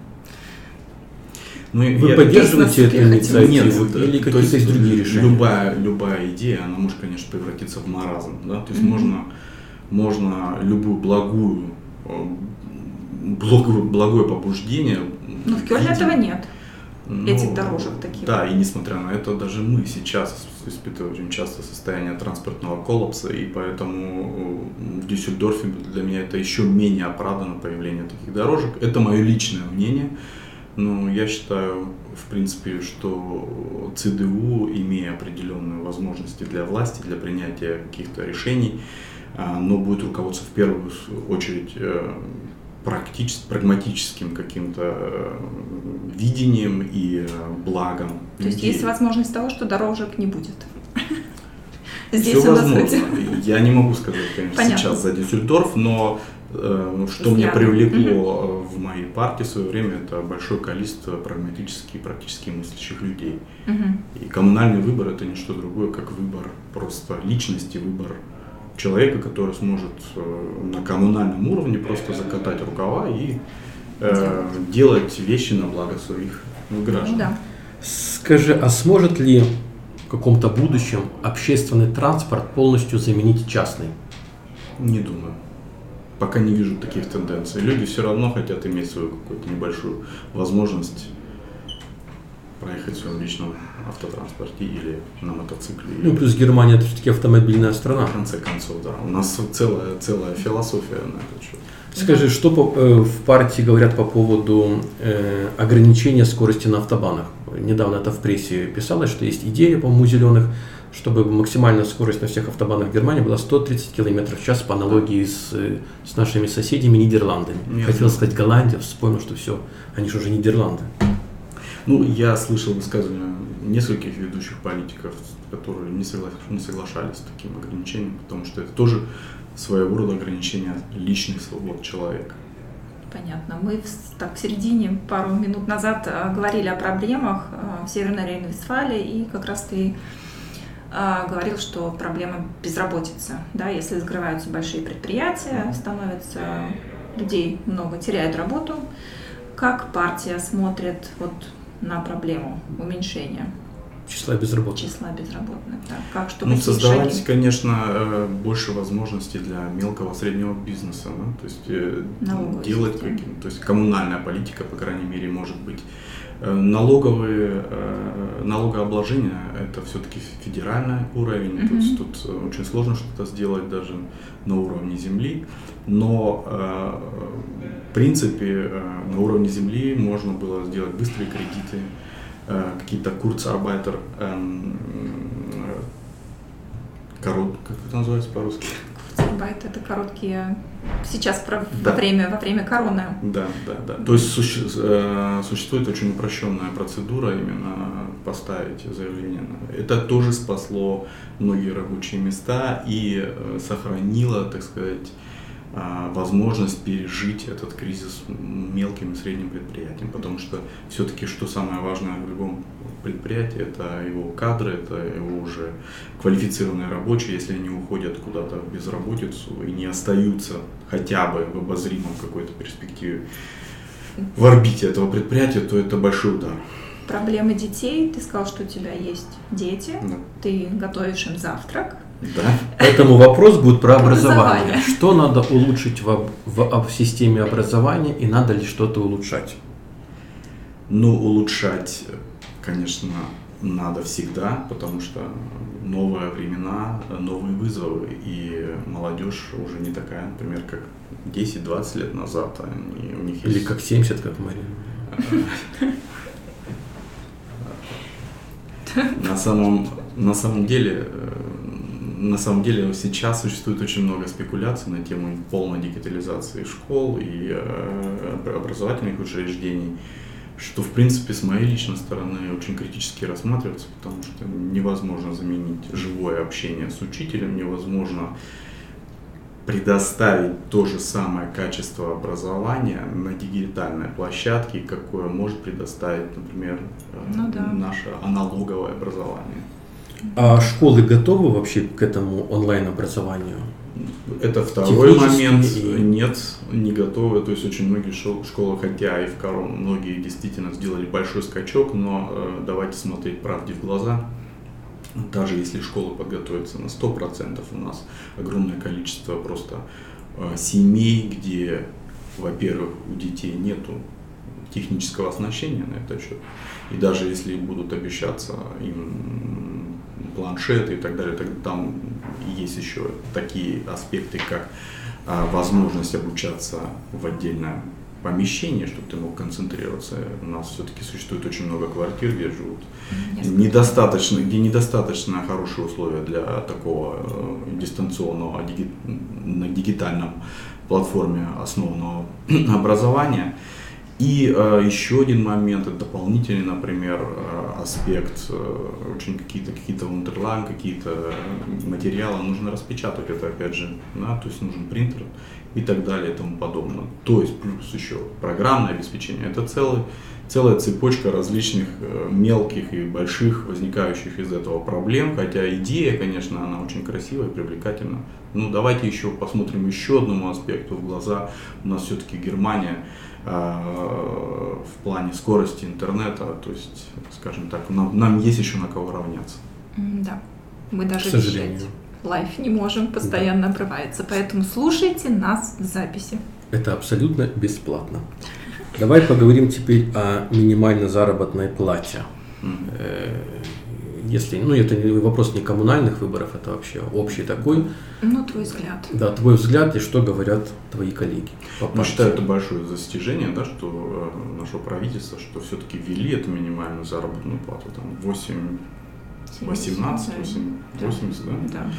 Ну, и Вы я- поддерживаете эту инициативу Нет, или то какие-то есть есть другие решения? Любая, любая идея, она может, конечно, превратиться в маразм. Да? То есть Мгм. можно, можно любую благую, э, благое, благое побуждение. Но в Кёльне этого нет. Ну, этих дорожек таких. Да, и несмотря на это, даже мы сейчас испытываем очень часто состояние транспортного коллапса, и поэтому э, в Дюссельдорфе для меня это еще менее оправдано появление таких дорожек. Это мое личное мнение. Но я считаю, в принципе, что ЦДУ, имея определенные возможности для власти, для принятия каких-то решений, а, но будет руководствоваться в первую очередь э, практически, прагматическим каким-то э, видением и благом. То есть людей. есть возможность того, что дорожек не будет. (laughs) Все Здесь нас возможно. (laughs) Я не могу сказать, конечно, Понятно. сейчас за Дюссельдорф, но что меня привлекло э, в моей партии в свое время, это большое количество прагматически и практически мыслящих людей. Мгм. И коммунальный выбор это не что другое, как выбор просто личности, выбор человека, который сможет э, на коммунальном уровне просто закатать рукава и э, делать вещи на благо своих граждан. Ну да. Скажи, а сможет ли в каком-то будущем общественный транспорт полностью заменить частный? Не думаю. Пока не вижу таких тенденций. Люди все равно хотят иметь свою какую-то небольшую возможность проехать в своем личном автотранспорте или на мотоцикле. Ну, плюс Германия это все-таки автомобильная страна. в конце концов, да. У нас целая, целая философия на этот счет. Скажи, что по- э, в партии говорят по поводу э, ограничения скорости на автобанах? Недавно это в прессе писалось, что есть идея, по-моему, зеленых, чтобы максимальная скорость на всех автобанах Германии была 130 км в час по аналогии с, э, с нашими соседями Нидерландами. Нет. Хотел сказать Голландия, вспомнил, что все, они же уже Нидерланды. Ну, я слышал высказывания нескольких ведущих политиков, которые не, согла- не соглашались с таким ограничением, потому что это тоже своего рода ограничение личных свобод человека. Понятно. Мы в, так в середине, пару минут назад э, говорили о проблемах э, в Северной Рейн-Вестфалии, и как раз ты говорил, что проблема безработицы. Да, если закрываются большие предприятия, становится людей много, теряют работу. Как партия смотрит вот на проблему уменьшения Числа безработных. числа безработных? Да? Как, что Ну, создавать, шаги? конечно, э, больше возможностей для мелкого среднего бизнеса, да, то есть э, Налоговая делать система. каким, то есть коммунальная политика, по крайней мере, может быть. Э, Налоговые, налогообложение – это все-таки федеральный уровень, то Мгм. есть тут очень сложно что-то сделать даже на уровне земли, но в принципе на уровне земли можно было сделать быстрые кредиты, какие-то курцарбайтер, эм, э, корот, как это называется по-русски? Курцарбайт это короткие. Сейчас про- Да. во время во время короны. Да, да, да. То есть суще- э, существует очень упрощенная процедура именно поставить заявление. Это тоже спасло многие рабочие места и э, сохранило, так сказать, возможность пережить этот кризис мелким и средним предприятиям, потому что все-таки что самое важное в любом предприятии, это его кадры, это его уже квалифицированные рабочие, если они уходят куда-то в безработицу и не остаются хотя бы в обозримом какой-то перспективе в орбите этого предприятия, то это большой удар. Проблемы детей. Ты сказал, что у тебя есть дети. Да. Ты готовишь им завтрак. Да. Поэтому вопрос будет про образование. образование. Что надо улучшить в, в об- системе образования и надо ли что-то улучшать? Ну, улучшать, конечно, надо всегда, потому что новые времена, новые вызовы, и молодежь уже не такая, например, как 10-20 лет назад. Они, у них Или есть... как 70, как Марина. На самом, на самом деле, э, на самом деле сейчас существует очень много спекуляций на тему полной дигитализации школ и э, образовательных учреждений, что в принципе с моей личной стороны очень критически рассматривается, потому что невозможно заменить живое общение с учителем, невозможно предоставить то же самое качество образования на дигитальной площадке, какое может предоставить, например, э, Ну да. наше аналоговое образование. А школы готовы вообще к этому онлайн-образованию? Это второй момент. и- Нет, не готовы. То есть очень многие школы, хотя и в корону, многие действительно сделали большой скачок, но э, давайте смотреть правде в глаза. Даже если школа подготовится на 100%, у нас огромное количество просто э, семей, где, во-первых, у детей нету технического оснащения на этот счет. И даже если будут обещаться им планшеты и так далее, там есть еще такие аспекты, как а, возможность обучаться в отдельном помещении, чтобы ты мог концентрироваться. У нас все-таки существует очень много квартир, где живут недостаточно, где недостаточно хорошие условия для такого э, дистанционного диги- на дигитальном платформе основанного (clears throat) образования. И э, еще один момент, это дополнительный, например, э, аспект, э, очень какие-то какие-то вундерлайн, какие-то материалы нужно распечатать, это опять же, да, то есть нужен принтер и так далее и тому подобное. То есть плюс еще программное обеспечение, это целый, целая цепочка различных э, мелких и больших возникающих из этого проблем, хотя идея, конечно, она очень красивая и привлекательна. Ну, давайте еще посмотрим еще одному аспекту в глаза. У нас все-таки Германия э, в плане скорости интернета, то есть, скажем так, нам, нам есть еще на кого равняться. Да. Мы даже К сожалению. лайф не можем, постоянно обрывается. Поэтому слушайте нас в записи. Это абсолютно бесплатно. Давай поговорим теперь о минимальной заработной плате. Если, ну, это не- вопрос не коммунальных выборов, это вообще общий такой. Ну, твой взгляд. Да, твой взгляд и что говорят твои коллеги. по Я партии. считаю, это большое достижение, да, что э, нашего правительства, что все-таки ввели эту минимальную заработную плату, там 8, 18, 8, 80, да? Да.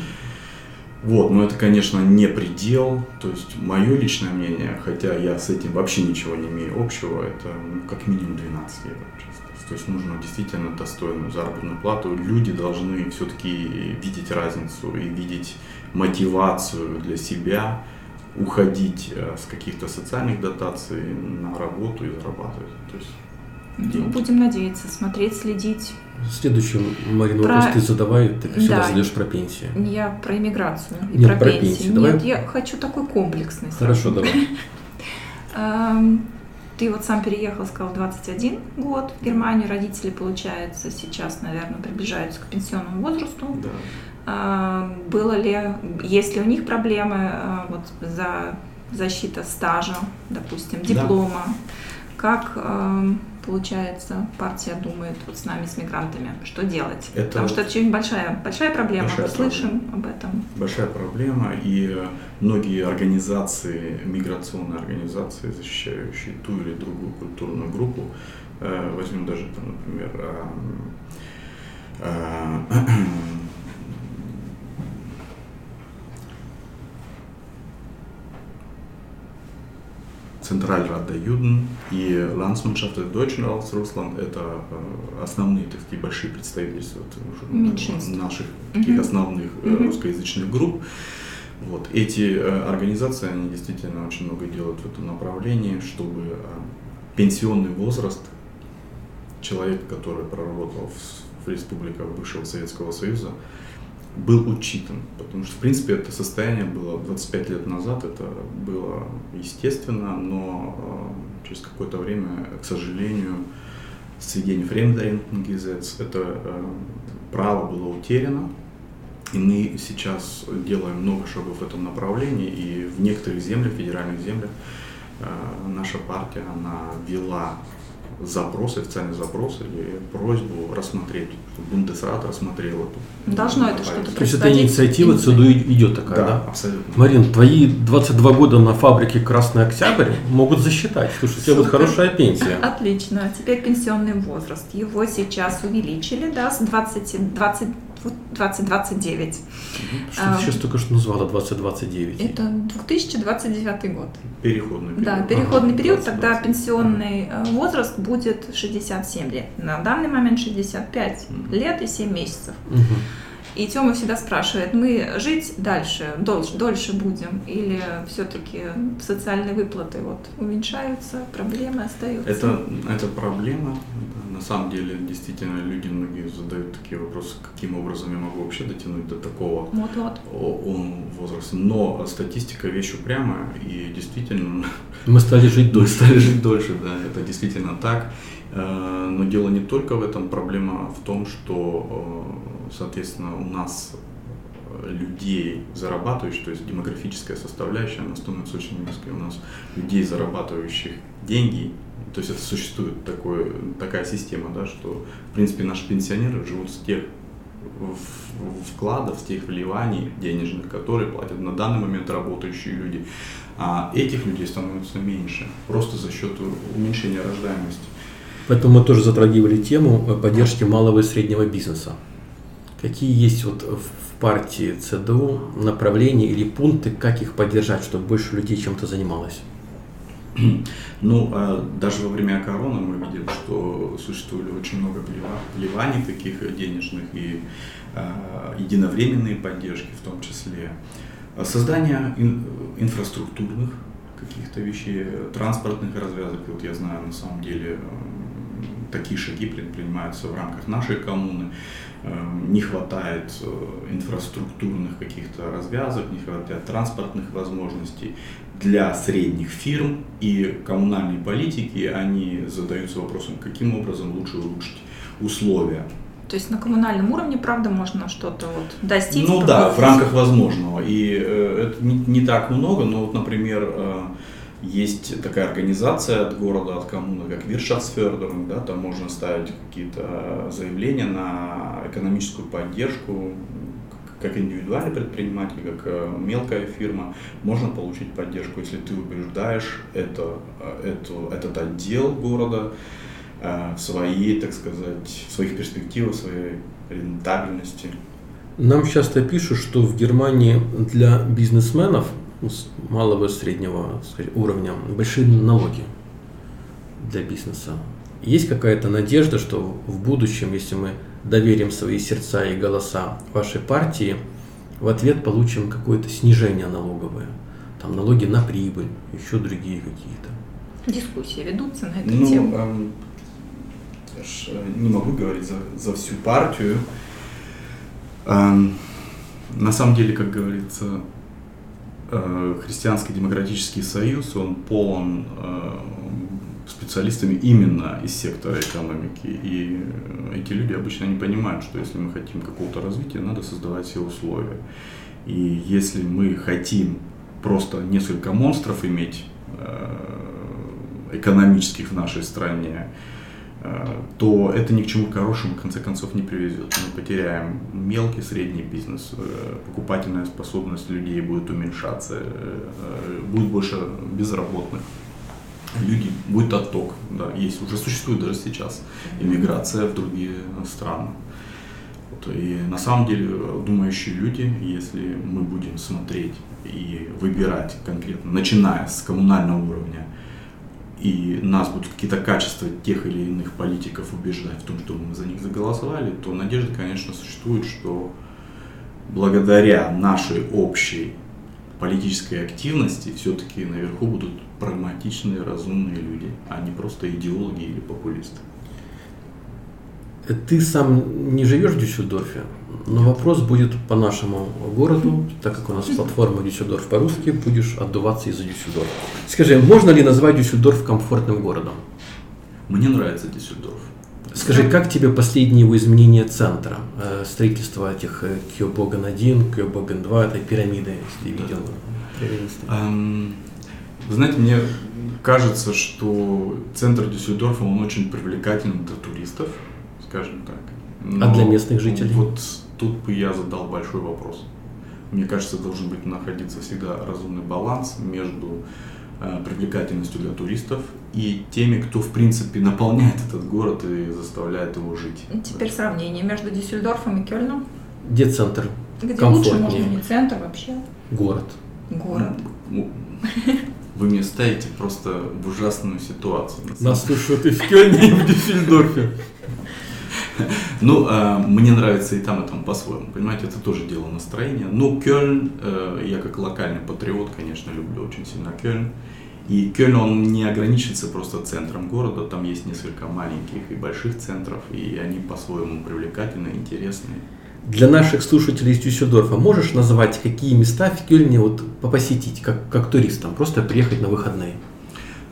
Вот, но это, конечно, не предел. То есть, мое личное мнение, хотя я с этим вообще ничего не имею общего, это ну, как минимум 12 евро. То есть нужно действительно достойную заработную плату. Люди должны все-таки видеть разницу и видеть мотивацию для себя уходить э, с каких-то социальных дотаций на работу и зарабатывать. То есть Ну, деньги. будем надеяться, смотреть, следить. Следующий, Марина, Про- вопрос ты задавай, ты всегда Да. задаешь про пенсии. Я про иммиграцию и Нет, про, про пенсии. пенсию. Давай. Нет, я хочу такой комплексный. Хорошо, давай. (laughs) Ты вот сам переехал, сказал, в 21 год в Германию. Родители, получается, сейчас, наверное, приближаются к пенсионному возрасту. Да. А, Было ли, есть ли у них проблемы а, вот за защита стажа, допустим, Да. диплома? Как эм, получается партия думает вот с нами, с мигрантами, что делать? Это Потому что это очень большая, большая проблема. большая Мы слышим об этом. большая проблема, и э, многие организации, миграционные организации, защищающие ту или другую культурную группу, э, возьмем даже, там, например, (clears throat) Центральрада Юден и Landsmannschaft Deutschlands Русланд это э, основные, так сказать, большие представительства Меньшинств. наших таких Мгм. основных Мгм. русскоязычных групп. Вот. Эти э, организации, они действительно очень много делают в этом направлении, чтобы пенсионный возраст человека, который проработал в, в республиках бывшего Советского Союза, был учитан. Потому что, в принципе, это состояние было 25 лет назад, это было естественно, но э, через какое-то время, к сожалению, с введением Fremdengesetz это э, право было утеряно. И мы сейчас делаем много шагов в этом направлении, и в некоторых землях, федеральных землях, э, наша партия, она ввела запрос, официальный запрос или просьбу рассмотреть, чтобы Бундесрат рассмотрел эту. Должно это что-то То есть это инициатива ЦДУ идет такая, да? Да, абсолютно. Марин, твои 22 года на фабрике «Красный Октябрь» могут засчитать. Слушай, у тебя будет хорошая пенсия. Отлично. Теперь пенсионный возраст. Его сейчас увеличили, да, с 20, 20, 20 29. Что А, ты сейчас только что назвала 2029? Это 2029 год. Переходный период. Да, переходный Ага, период, 20, тогда 20. пенсионный э, возраст будет 67 лет. На данный момент 65 Мгм. лет и 7 месяцев. Мгм. И Тёма всегда спрашивает, мы жить дальше, дольше, дольше будем, или все-таки социальные выплаты вот уменьшаются, проблемы остаются? Это, это проблема. Да, На самом деле, действительно, люди многие задают такие вопросы, каким образом я могу вообще дотянуть до такого Вот-вот. о- о, возраста. Но статистика вещь упрямая, и действительно (laughs) Мы стали жить дольше. стали жить дольше, да, это действительно так. Э, Но дело не только в этом, проблема в том, что, э, соответственно, у нас э, людей зарабатывающих, то есть демографическая составляющая, она становится очень низкой. У нас людей, зарабатывающих деньги, то есть это существует такое, такая система, да, что, в принципе, наши пенсионеры живут с тех вкладов, с тех вливаний денежных, которые платят на данный момент работающие люди. А этих людей становится меньше, просто за счет уменьшения рождаемости. Поэтому мы тоже затрагивали тему э, поддержки малого и среднего бизнеса. Какие есть вот в партии ЦДУ направления или пункты, как их поддержать, чтобы больше людей чем-то занималось? (clears throat) Ну, а даже во время короны мы видели, что существовали очень много влива- вливаний таких денежных и а, единовременные поддержки в том числе. А Создание ин- инфраструктурных каких-то вещей, транспортных развязок. Вот я знаю, на самом деле, такие шаги предпринимаются в рамках нашей коммуны. Эм, Не хватает э, инфраструктурных каких-то развязок, не хватает транспортных возможностей для средних фирм и коммунальные политики, они задаются вопросом, каким образом лучше улучшить условия. То есть на коммунальном уровне, правда, можно что-то вот достичь? Ну да, в рамках возможного. И э, это не, не так много, но вот, например, э, есть такая организация от города, от коммуны, как Wirtschaftsförderung, да, там можно ставить какие-то заявления на экономическую поддержку, как индивидуальный предприниматель, как э, мелкая фирма, можно получить поддержку, если ты убеждаешь это, э, эту, этот отдел города э, в своей, так сказать, в своих перспективах, в своей рентабельности. Нам часто пишут, что в Германии для бизнесменов малого и среднего скажем, уровня большие налоги для бизнеса. Есть какая-то надежда, что в будущем, если мы доверим свои сердца и голоса вашей партии, в ответ получим какое-то снижение налоговое? Там налоги на прибыль, еще другие какие-то. Дискуссии ведутся на эту Ну, тему. эм, я ж, э, не могу говорить за, за всю партию. Эм, на самом деле, как говорится, Христианский демократический союз, он полон э, специалистами именно из сектора экономики. И э, эти люди обычно не понимают, что если мы хотим какого-то развития, надо создавать все условия. И если мы хотим просто несколько монстров иметь э, экономических в нашей стране, э, то это ни к чему хорошему в конце концов не приведет. Мы потеряем мелкий, средний бизнес, э, покупательная способность людей будет уменьшаться, э, э, будет больше безработных. Люди, будет отток, да, есть, уже существует даже сейчас иммиграция в другие страны. Вот, И на самом деле э, думающие люди, если мы будем смотреть и выбирать конкретно, начиная с коммунального уровня, и нас будут какие-то качества тех или иных политиков убеждать в том, что мы за них заголосовали, то надежда, конечно, существует, что благодаря нашей общей политической активности все-таки наверху будут прагматичные, разумные люди, а не просто идеологи или популисты. Ты сам не живешь в Дюссельдорфе, но вопрос будет по нашему городу, так как у нас платформа Дюссельдорф по-русски, будешь отдуваться из-за Дюссельдорфа. Скажи, можно ли назвать Дюссельдорф комфортным городом? Мне нравится Дюссельдорф. Скажи, как тебе последние его изменения центра, э, строительство этих э, Кёбоген-1, Кёбоген-2, этой пирамиды, если ты видел? Эм, Вы знаете, мне кажется, что центр Дюссельдорфа, он очень привлекательный для туристов, скажем так. А для местных жителей? Вот тут бы я задал большой вопрос. Мне кажется, должен быть находиться всегда разумный баланс между э, привлекательностью для туристов и теми, кто, в принципе, наполняет этот город и заставляет его жить. Теперь сравнение между Дюссельдорфом и Кёльном. Где центр? Где Комфортнее. лучше, может, не центр вообще, Город. город. Ну, Вы меня ставите просто в ужасную ситуацию. Нас слушают и в Кёльне, и в Дюссельдорфе. (laughs) Ну, э, мне нравится и там, и там по-своему. Понимаете, это тоже дело настроения. Ну, Кёльн, э, я как локальный патриот, конечно, люблю очень сильно Кёльн. И Кёльн, он не ограничится просто центром города, там есть несколько маленьких и больших центров, и они по-своему привлекательны, интересны. Для наших слушателей из Дюссельдорфа можешь назвать, какие места в Кёльне вот посетить, как, как туристам, просто приехать на выходные?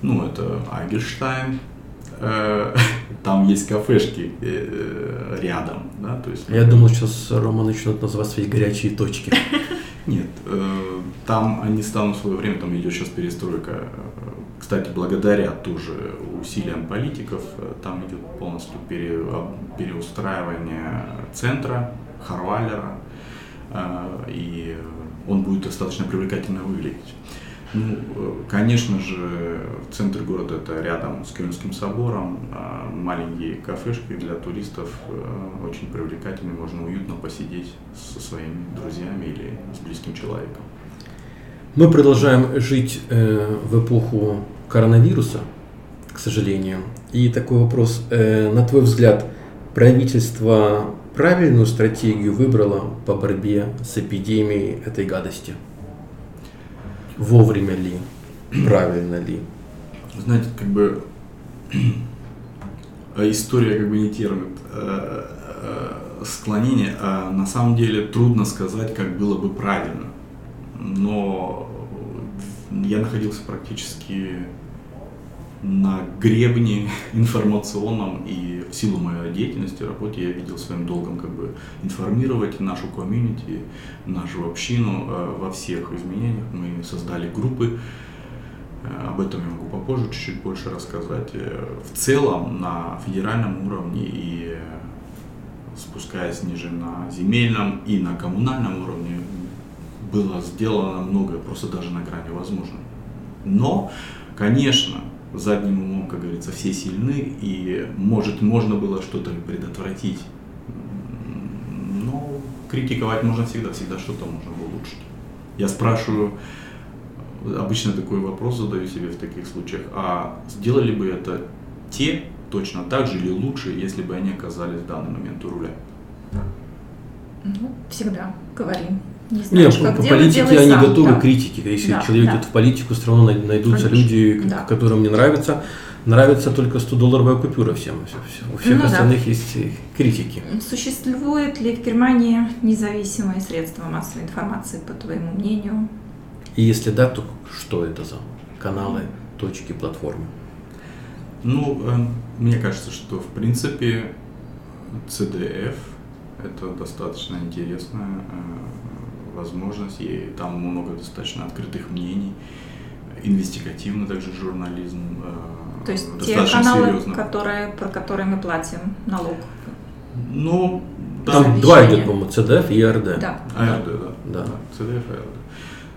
Ну, это Айгельштайн, э, (laughs) там есть кафешки э, рядом, да, то есть... Я думал, сейчас Рома начнет называть свои горячие точки. (laughs) Нет, э, там они станут в свое время, там идет сейчас перестройка. Э, Кстати, благодаря тоже усилиям политиков, э, там идет полностью пере- переустраивание центра, Харвалера, э, и он будет достаточно привлекательно выглядеть. Ну, конечно же, центр города это рядом с Кёльнским собором, а маленькие кафешки для туристов э, очень привлекательные, можно уютно посидеть со своими друзьями или с близким человеком. Мы продолжаем жить э, в эпоху коронавируса, к сожалению. И такой вопрос. э, на твой взгляд, правительство правильную стратегию выбрало по борьбе с эпидемией этой гадости? Вовремя ли? Правильно ли? Знаете, как бы а история как бы не терпит э, э, склонения, а на самом деле трудно сказать, как было бы правильно. Но я находился практически на гребне (laughs) информационном и в силу моей деятельности, работе я видел своим долгом как бы информировать нашу комьюнити, нашу общину э, во всех изменениях. Мы создали группы, Э, об этом я могу попозже чуть-чуть больше рассказать. Э, В целом на федеральном уровне и спускаясь ниже на земельном и на коммунальном уровне было сделано многое, просто даже на грани возможного. Но, конечно, задним умом, как говорится, все сильны, и может можно было что-то предотвратить. Но критиковать можно всегда, всегда что-то можно улучшить. Я спрашиваю, обычно такой вопрос задаю себе в таких случаях, а сделали бы это те точно так же или лучше, если бы они оказались в данный момент у руля? Ну, всегда говорим. Не Нет, знаешь, по, как по делать, политике делай они сам. готовы Да. к критике. Если Да, человек да. идет в политику, все равно най- найдутся Конечно. люди, Да. которым не нравится. Нравится только 100-долларовая купюра всем. У всех Ну да. остальных есть э, критики. Существует ли в Германии независимые средства массовой информации, по твоему мнению? И если да, то что это за каналы, точки, платформы? Ну, э, мне кажется, что в принципе CDF это достаточно интересная э, возможность, и там много достаточно открытых мнений, инвестигативный также журнализм. э, То есть те достаточно каналы, серьезно. которые, про которые мы платим налог. Ну, да, Там два идет, по-моему, CDF и РД. Да. АРД, да. Да. CDF, ARD.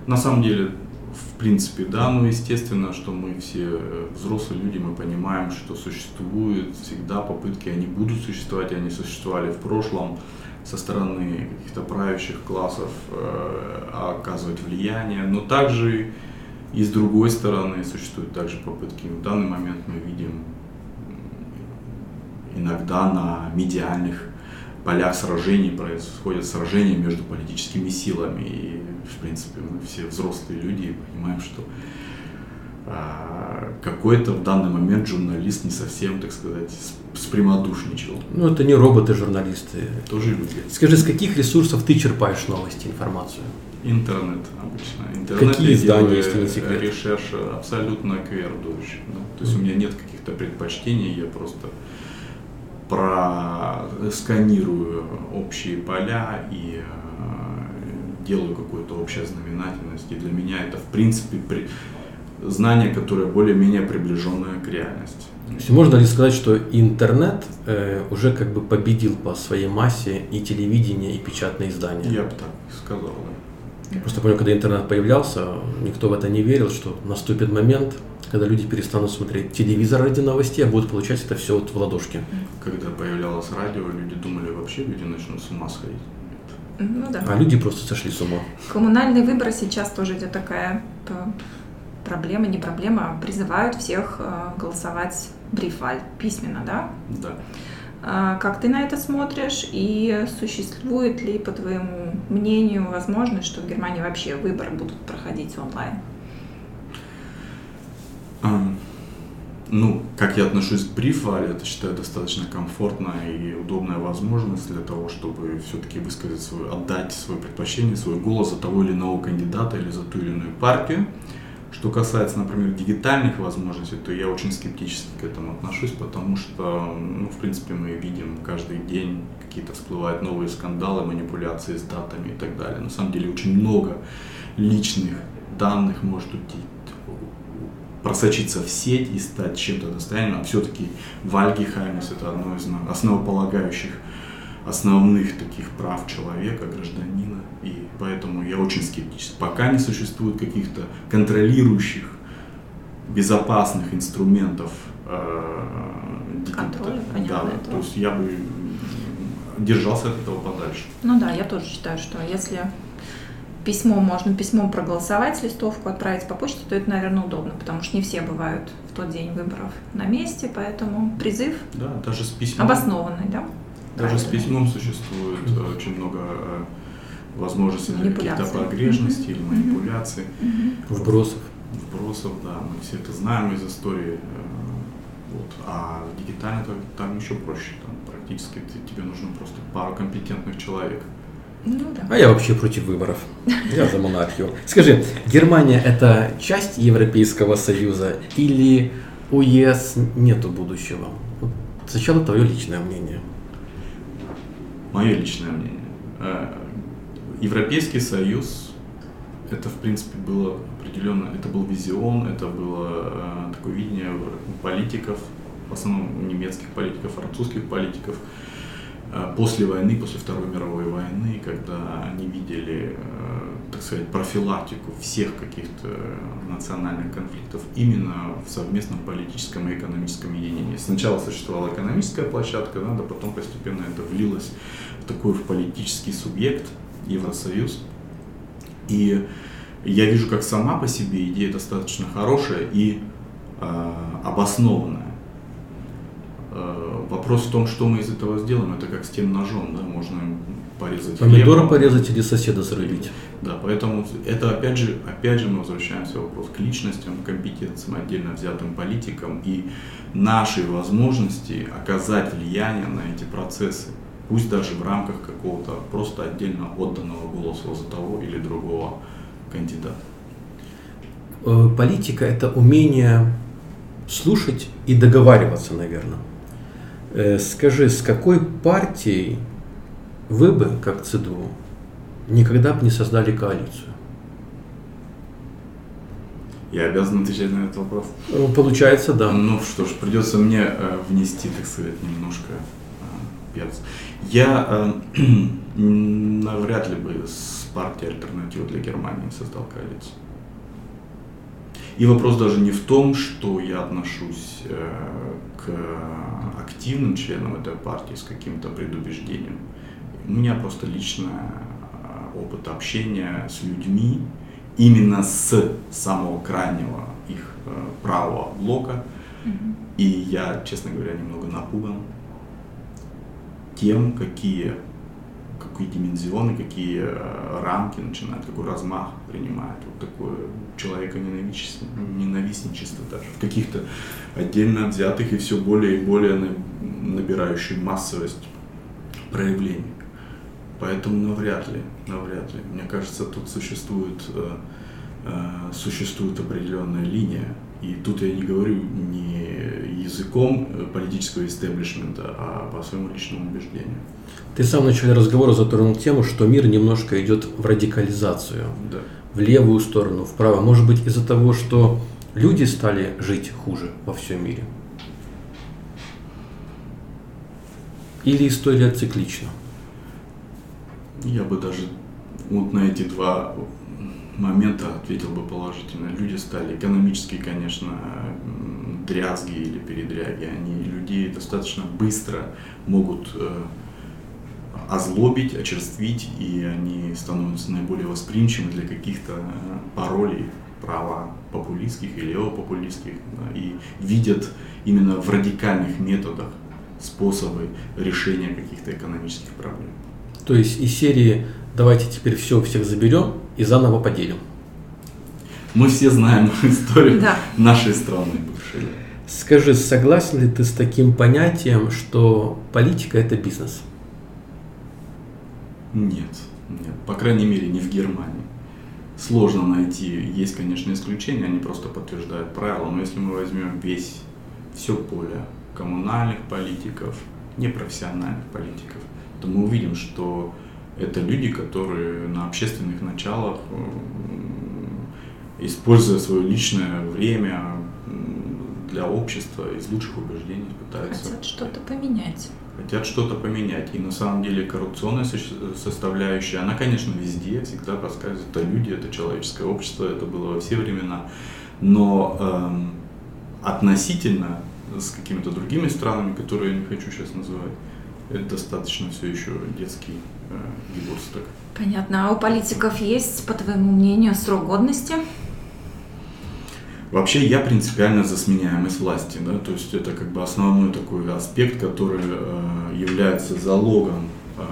На самом деле, в принципе, да, но естественно, что мы все э, взрослые люди, мы понимаем, что существуют всегда попытки, они будут существовать, и они существовали в прошлом со стороны каких-то правящих классов э, оказывать влияние, но также и с другой стороны существуют также попытки. В данный момент мы видим иногда на медиальных полях сражений происходят сражения между политическими силами. И, в принципе, мы все взрослые люди и понимаем, что а, какой-то в данный момент журналист не совсем, так сказать, спрямодушничал. Ну, это не роботы-журналисты. Тоже люди. Скажи, с каких ресурсов ты черпаешь новости, информацию? Интернет обычно. Интернет Какие издания, если не секрет? Ресерш абсолютно квердующий. Да? То есть у меня нет каких-то предпочтений, я просто просканирую общие поля и э, делаю какую-то общую знаменательность. И для меня это, в принципе, при- знание, которое более-менее приближенное к реальности. То есть можно ли сказать, что интернет э, уже как бы победил по своей массе и телевидение, и печатные издания? Я бы так сказал, да. Просто помню, когда интернет появлялся, никто в это не верил, что наступит момент, когда люди перестанут смотреть телевизор ради новостей, а будут получать это все вот в ладошке. Когда появлялось радио, люди думали, вообще люди начнут с ума сходить. Ну да. А люди просто сошли с ума. Коммунальные выборы сейчас тоже идет такая проблема, не проблема, призывают всех э, голосовать брифаль письменно, да? Да. А Как ты на это смотришь и существует ли, по твоему мнению, возможность, что в Германии вообще выборы будут проходить онлайн? Ну, как я отношусь к брифале, это считаю достаточно комфортная и удобная возможность для того, чтобы все-таки высказать свой, отдать свое предпочтение, свой голос за того или иного кандидата или за ту или иную партию. Что касается, например, дигитальных возможностей, то я очень скептически к этому отношусь, потому что, ну, в принципе, мы видим каждый день какие-то всплывают новые скандалы, манипуляции с датами и так далее. На самом деле очень много личных данных может уйти просочиться в сеть и стать чем-то достоянием, а все-таки Вальгихаймес это одно из основополагающих основных таких прав человека, гражданина, и поэтому я очень скептически. Пока не существует каких-то контролирующих, безопасных инструментов э, Контроля, понятно, да, то есть я бы держался от этого подальше. Ну да, я тоже считаю, что если письмо можно письмом проголосовать, листовку отправить по почте, то это, наверное, удобно, потому что не все бывают в тот день выборов на месте, поэтому призыв Да, даже с письмом. обоснованный, да? Даже с письмом существует э, очень много э, возможностей для каких-то погрешностей или манипуляций. Вбросов. вбросов, да, мы все это знаем из истории. э, Вот. А дигитально там, там еще проще, там практически ты- тебе нужно просто пару компетентных человек. Ну да. А я вообще против выборов. Я за монархию. Скажи, Германия это часть Европейского Союза или у ЕС нету будущего? Вот Сначала твое личное мнение. Мое личное мнение. Э, Европейский Союз, это в принципе было определенно, это был визион, это было э, такое видение политиков, в основном немецких политиков, французских политиков, э, после войны, после Второй мировой войны, когда они видели, так сказать, профилактику всех каких-то национальных конфликтов именно в совместном политическом и экономическом единении. Сначала существовала экономическая площадка, да, да, потом постепенно это влилось в такой в политический субъект Евросоюз. И я вижу, как сама по себе идея достаточно хорошая и э, обоснованная. Э, вопрос в том, что мы из этого сделаем, это как с тем ножом, да, можно порезать Помидоры хлеб, порезать или соседа зарубить? да, поэтому это опять же, опять же мы возвращаемся вопрос к личностям, компетенциям, отдельно взятым политикам и нашей возможности оказать влияние на эти процессы, пусть даже в рамках какого-то просто отдельно отданного голоса за того или другого кандидата. Э, Политика это умение слушать и договариваться, наверное. Э, Скажи, с какой партией вы бы, как ЦДУ, никогда бы не создали коалицию? Я обязан отвечать на этот вопрос. Э, Получается, да. Ну что ж, придется мне э, внести, так сказать, немножко э, перца. Я э, (clears throat) навряд ли бы с партией «Альтернатива для Германии» создал коалицию. И вопрос даже не в том, что я отношусь э, к активным членам этой партии с каким-то предубеждением. У меня просто личный э, опыт общения с людьми, именно с самого крайнего их э, правого блока. И я, честно говоря, немного напуган тем, какие, какие димензионы, какие э, рамки начинают, какой размах принимает вот такое человека ненавистничество даже в каких-то отдельно взятых и все более и более на- набирающих массовость проявлений. Поэтому навряд ли, навряд ли. Мне кажется, тут существует, э, э, существует определенная линия. И тут я не говорю не языком э, политического истеблишмента, а по своему личному убеждению. Ты в самом начале разговора затронул тему, что мир немножко идет в радикализацию. Да. в левую сторону, вправо. Может быть, из-за того, что люди стали жить хуже во всем мире? Или история циклична? Я бы даже вот на эти два момента ответил бы положительно. Люди стали экономически, конечно, дрязги или передряги. Они людей достаточно быстро могут э, озлобить, очерствить, и они становятся наиболее восприимчивы для каких-то э, паролей права популистских и левопопулистских, да, и видят именно в радикальных методах способы решения каких-то экономических проблем. То есть из серии «давайте теперь все всех заберем и заново поделим». Мы все знаем (laughs) историю Да. нашей страны бывшей. Скажи, согласен ли ты с таким понятием, что политика – это бизнес? Нет, нет, по крайней мере не в Германии. Сложно найти, есть, конечно, исключения, они просто подтверждают правила, но если мы возьмем весь, все поле коммунальных политиков, непрофессиональных политиков, то мы увидим, что это люди, которые на общественных началах, используя свое личное время для общества, из лучших убеждений пытаются Хотят что-то поменять. хотят что-то поменять. И на самом деле коррупционная со- составляющая, она, конечно, везде, всегда подсказывает. Это люди, это человеческое общество, это было во все времена. Но эм, относительно с какими-то другими странами, которые я не хочу сейчас называть, это достаточно все еще детский э, гибурсток. Понятно. А у политиков есть, по твоему мнению, срок годности? Вообще я принципиально за сменяемость власти, да, то есть это как бы основной такой аспект, который э, является залогом э,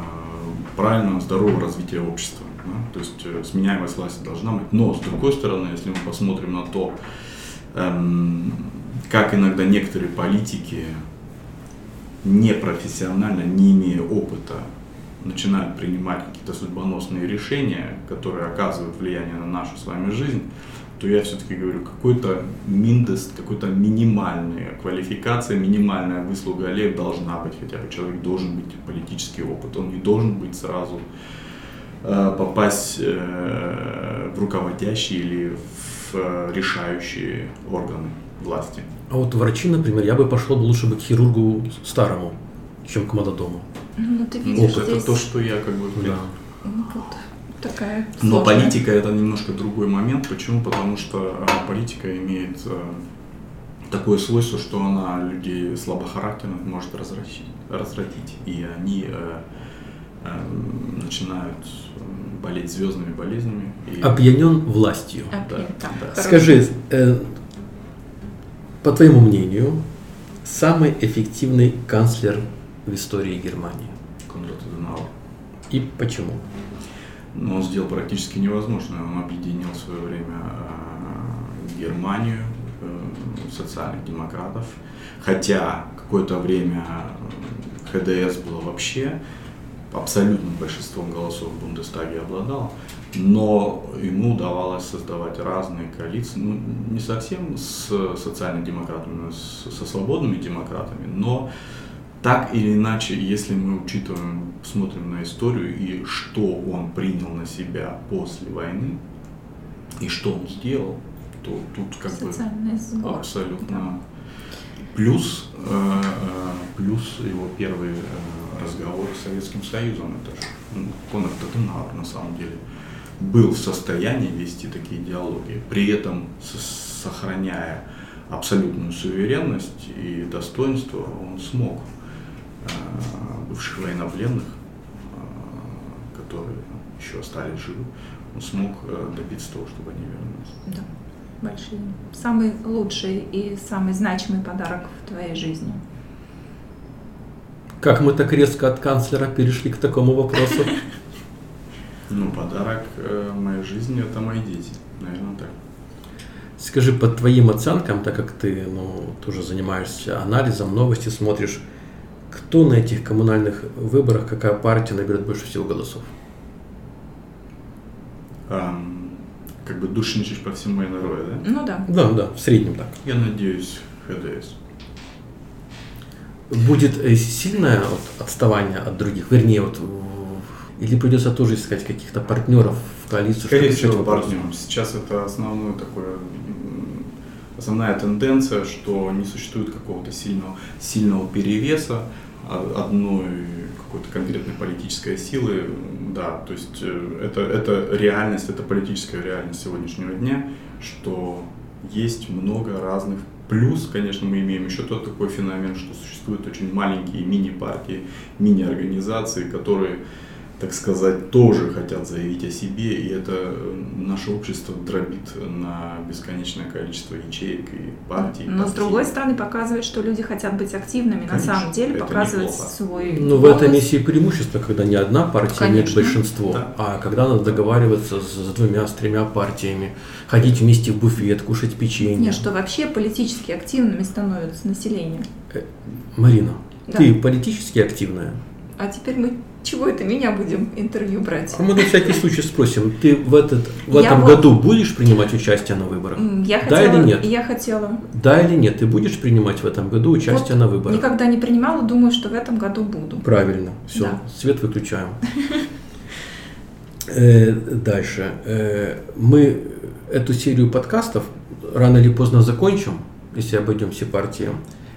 правильного, здорового развития общества. да. То есть э, сменяемость власти должна быть. Но с другой стороны, если мы посмотрим на то, эм, как иногда некоторые политики непрофессионально, не имея опыта, начинают принимать какие-то судьбоносные решения, которые оказывают влияние на нашу с вами жизнь, то я все-таки говорю, какой-то миндест, какой-то минимальная квалификация, минимальная выслуга лет должна быть, хотя бы человек должен быть политический опыт, он не должен быть сразу э, попасть э, в руководящие или в э, решающие органы власти. А вот врачи, например, я бы пошел бы лучше бы к хирургу старому, чем к молодому. Ну, ты видишь это здесь то, что я как бы Да. ну, вот такая Но сложная. политика это немножко другой момент. Почему? Потому что э, политика имеет э, такое свойство, что она людей слабохарактерных может развратить, развратить. и они э, э, начинают э, болеть звездными болезнями. И, Опьянен властью. А, Да, да. Скажи, э, по твоему мнению, самый эффективный канцлер в истории Германии? Конрад Аденауэр. И почему? Но он сделал практически невозможное. Он объединил в свое время э, Германию, э, социальных демократов. Хотя какое-то время э, ХДС было вообще абсолютным большинством голосов в Бундестаге обладал, но ему удавалось создавать разные коалиции, ну, не совсем с социальными демократами, но с- со свободными демократами, но так или иначе, если мы учитываем, смотрим на историю и что он принял на себя после войны, и что он сделал, то тут как бы сбор. абсолютно плюс, э, э, плюс его первый э, разговор с Советским Союзом, это же ну, Конрад Аденауэр на самом деле был в состоянии вести такие диалоги, при этом сохраняя абсолютную суверенность и достоинство, он смог э, бывших военнопленных, э, которые еще остались живы, он смог э, добиться того, чтобы они вернулись. Да, большие. Самый лучший и самый значимый подарок в твоей жизни. Как мы так резко от канцлера перешли к такому вопросу? Ну, подарок э, моей жизни это мои дети, наверное, так. Скажи, по твоим оценкам, так как ты ну, тоже занимаешься анализом, новости смотришь, кто на этих коммунальных выборах, какая партия наберет больше всего голосов? Ам, как бы душничать по всему НРО, да? Ну да. Да, да, в среднем так. Я надеюсь, ХДС. Будет э, сильное вот отставание от других, вернее, вот, или придется тоже искать каких-то партнеров в коалицию, Скорее всего, партнером. Сейчас это основное такое основная тенденция, что не существует какого-то сильного, сильного перевеса одной какой-то конкретной политической силы, да, то есть э, это, это реальность, это политическая реальность сегодняшнего дня, что есть много разных Плюс, конечно, мы имеем еще тот такой феномен, что существуют очень маленькие мини-партии, мини-организации, которые так сказать, тоже хотят заявить о себе, и это э, наше общество дробит на бесконечное количество ячеек и партий. Но партий. с другой стороны показывает, что люди хотят быть активными, Конечно, на самом деле показывать неплохо. свой. Ну в этом есть и преимущество, когда не одна партия Конечно. имеет большинство, да. а когда надо договариваться с, с двумя, с тремя партиями, ходить вместе в буфет, кушать печенье. Нет, что вообще политически активными становится население. Э, Марина, да. ты политически активная? А теперь мы чего это меня будем интервью брать? А мы на всякий случай спросим, ты в, этот, в этом вот... году будешь принимать участие на выборах? Я хотела, да или нет? Я хотела. Да или нет? Ты будешь принимать в этом году участие вот на выборах? Никогда не принимала, думаю, что в этом году буду. Правильно. Все, да. свет выключаем. (laughs) Э, дальше. Э, мы эту серию подкастов рано или поздно закончим, если обойдем все партии.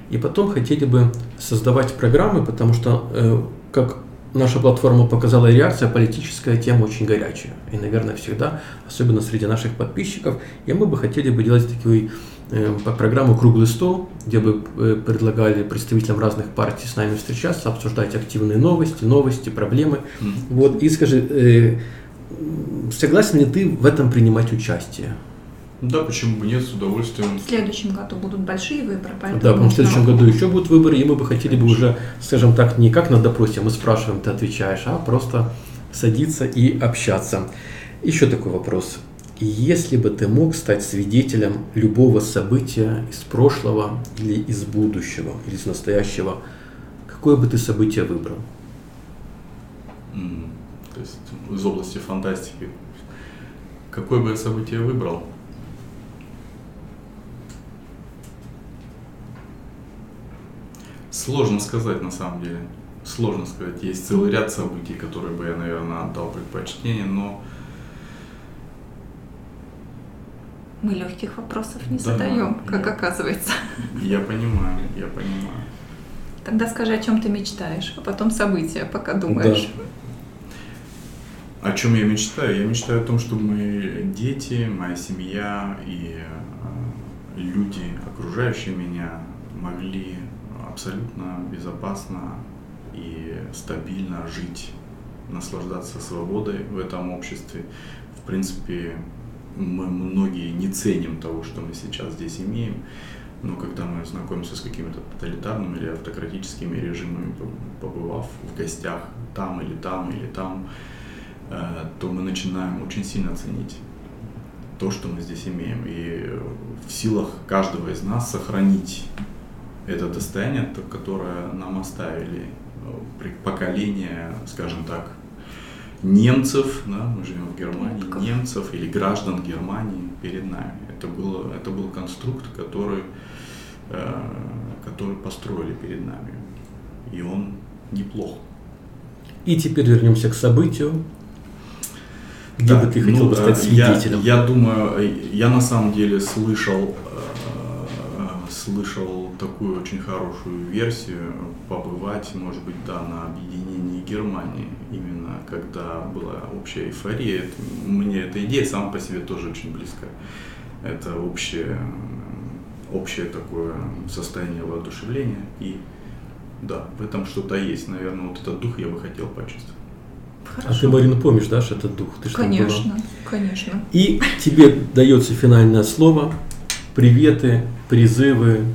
И потом хотели бы создавать программы, потому что, э, как наша платформа показала реакция, политическая тема очень горячая. И, наверное, всегда, особенно среди наших подписчиков. И мы бы хотели бы делать такую э, программу «Круглый стол», где бы э, предлагали представителям разных партий с нами встречаться, обсуждать активные новости, новости, проблемы. Mm-hmm. Вот, и скажи, э, согласен ли ты в этом принимать участие? Да, почему бы нет, с удовольствием. В следующем году будут большие выборы, поэтому... Да, потому что в следующем году еще будут выборы, и мы бы хотели бы уже, скажем так, не как на допросе мы спрашиваем, ты отвечаешь, а просто садиться и общаться. Еще такой вопрос. Если бы ты мог стать свидетелем любого события из прошлого или из будущего, или из настоящего, какое бы ты событие выбрал? Mm, то есть из области фантастики. Какое бы я событие выбрал? Сложно сказать на самом деле. Сложно сказать. Есть целый ряд событий, которые бы я, наверное, отдал предпочтение, но... Мы легких вопросов не да, задаем, как я, оказывается. Я понимаю, я понимаю. Тогда скажи, о чем ты мечтаешь, а потом события, пока думаешь. Да. О чем я мечтаю? Я мечтаю о том, чтобы мои дети, моя семья и э, люди, окружающие меня, могли абсолютно безопасно и стабильно жить, наслаждаться свободой в этом обществе. В принципе, мы многие не ценим того, что мы сейчас здесь имеем, но когда мы знакомимся с какими-то тоталитарными или автократическими режимами, побывав в гостях там или там или там, э, то мы начинаем очень сильно ценить то, что мы здесь имеем. И в силах каждого из нас сохранить это достояние, которое нам оставили э, поколение, скажем так, немцев, да, мы живем в Германии, немцев или граждан Германии перед нами. Это, было, это был конструкт, который, э, который построили перед нами. И он неплох. И теперь вернемся к событию. Где да, бы ты хотел ну, бы стать свидетелем? Я, я думаю, я на самом деле слышал слышал такую очень хорошую версию побывать, может быть, да, на объединении Германии, именно когда была общая эйфория. Это, мне эта идея сама по себе тоже очень близкая. Это общее, общее такое состояние воодушевления. И да, в этом что-то есть. Наверное, вот этот дух я бы хотел почувствовать. Хорошо. А ты, Марина, помнишь, да, что этот дух? Ты конечно, конечно. И тебе дается финальное слово приветы, призывы,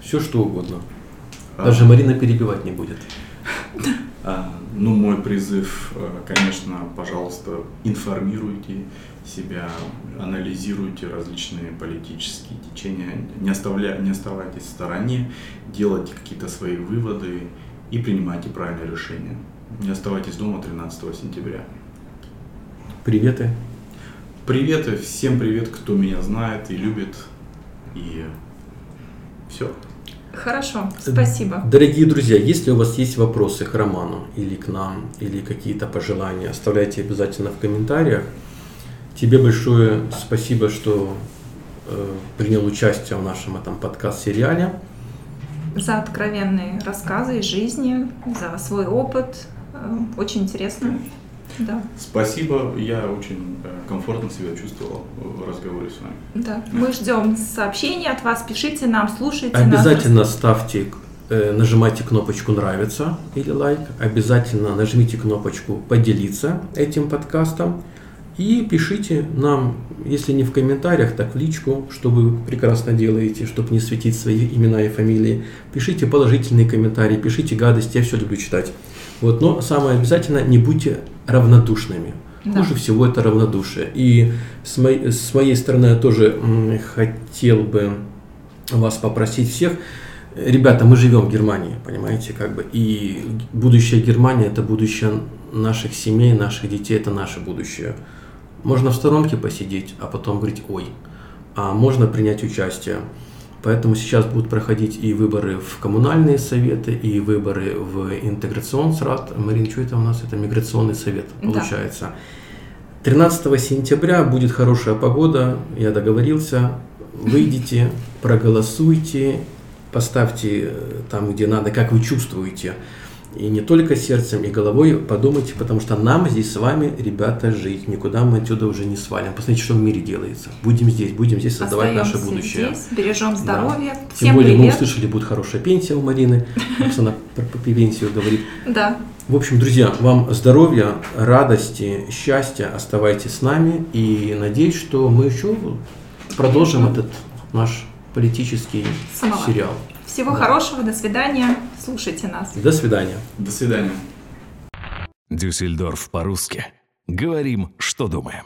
все что угодно. А. Даже Марина перебивать не будет. (laughs) А, ну, мой призыв, э, конечно, пожалуйста, информируйте себя, анализируйте различные политические течения, не, оставля, не оставайтесь в стороне, делайте какие-то свои выводы и принимайте правильные решения. Не оставайтесь дома 13 сентября. Приветы. Приветы, всем привет, кто меня знает и любит. И все. Хорошо, спасибо. Дорогие друзья, если у вас есть вопросы к роману или к нам, или какие-то пожелания, оставляйте обязательно в комментариях. Тебе большое спасибо, что э, принял участие в нашем этом подкаст-сериале. За откровенные рассказы из жизни, за свой опыт. Э, очень интересно. Да. Спасибо, я очень э, комфортно себя чувствовал в разговоре с вами. Да. Мы ждем сообщений от вас, пишите нам, слушайте Обязательно нас. ставьте, э, нажимайте кнопочку «Нравится» или «Лайк». Обязательно нажмите кнопочку «Поделиться» этим подкастом. И пишите нам, если не в комментариях, так в личку, что вы прекрасно делаете, чтобы не светить свои имена и фамилии. Пишите положительные комментарии, пишите гадости, я все люблю читать. Вот, но самое обязательно, не будьте равнодушными. Да. Хуже всего это равнодушие. И с моей, с моей стороны я тоже хотел бы вас попросить всех, ребята, мы живем в Германии, понимаете, как бы, и будущее Германии это будущее наших семей, наших детей, это наше будущее. Можно в сторонке посидеть, а потом говорить, ой, а можно принять участие. Поэтому сейчас будут проходить и выборы в коммунальные советы, и выборы в интеграционсрат. Марин, что это у нас? Это миграционный совет, Да. получается. 13 сентября будет хорошая погода, я договорился. Выйдите, проголосуйте, поставьте э, там, где надо, как вы чувствуете. И не только сердцем, и головой подумайте, потому что нам здесь с вами, ребята, жить. Никуда мы отсюда уже не свалим. Посмотрите, что в мире делается. Будем здесь, будем здесь создавать наше Остаемся будущее. здесь, бережем здоровье. Да. Тем Всем более мы привет. услышали, будет хорошая пенсия у Марины. Она про пенсию говорит. Да. В общем, друзья, вам здоровья, радости, счастья. Оставайтесь с нами. И надеюсь, что мы еще продолжим этот наш политический сериал. Всего Да. хорошего, до свидания. Слушайте нас. До свидания. До свидания. Дюссельдорф по-русски. Говорим, что думаем.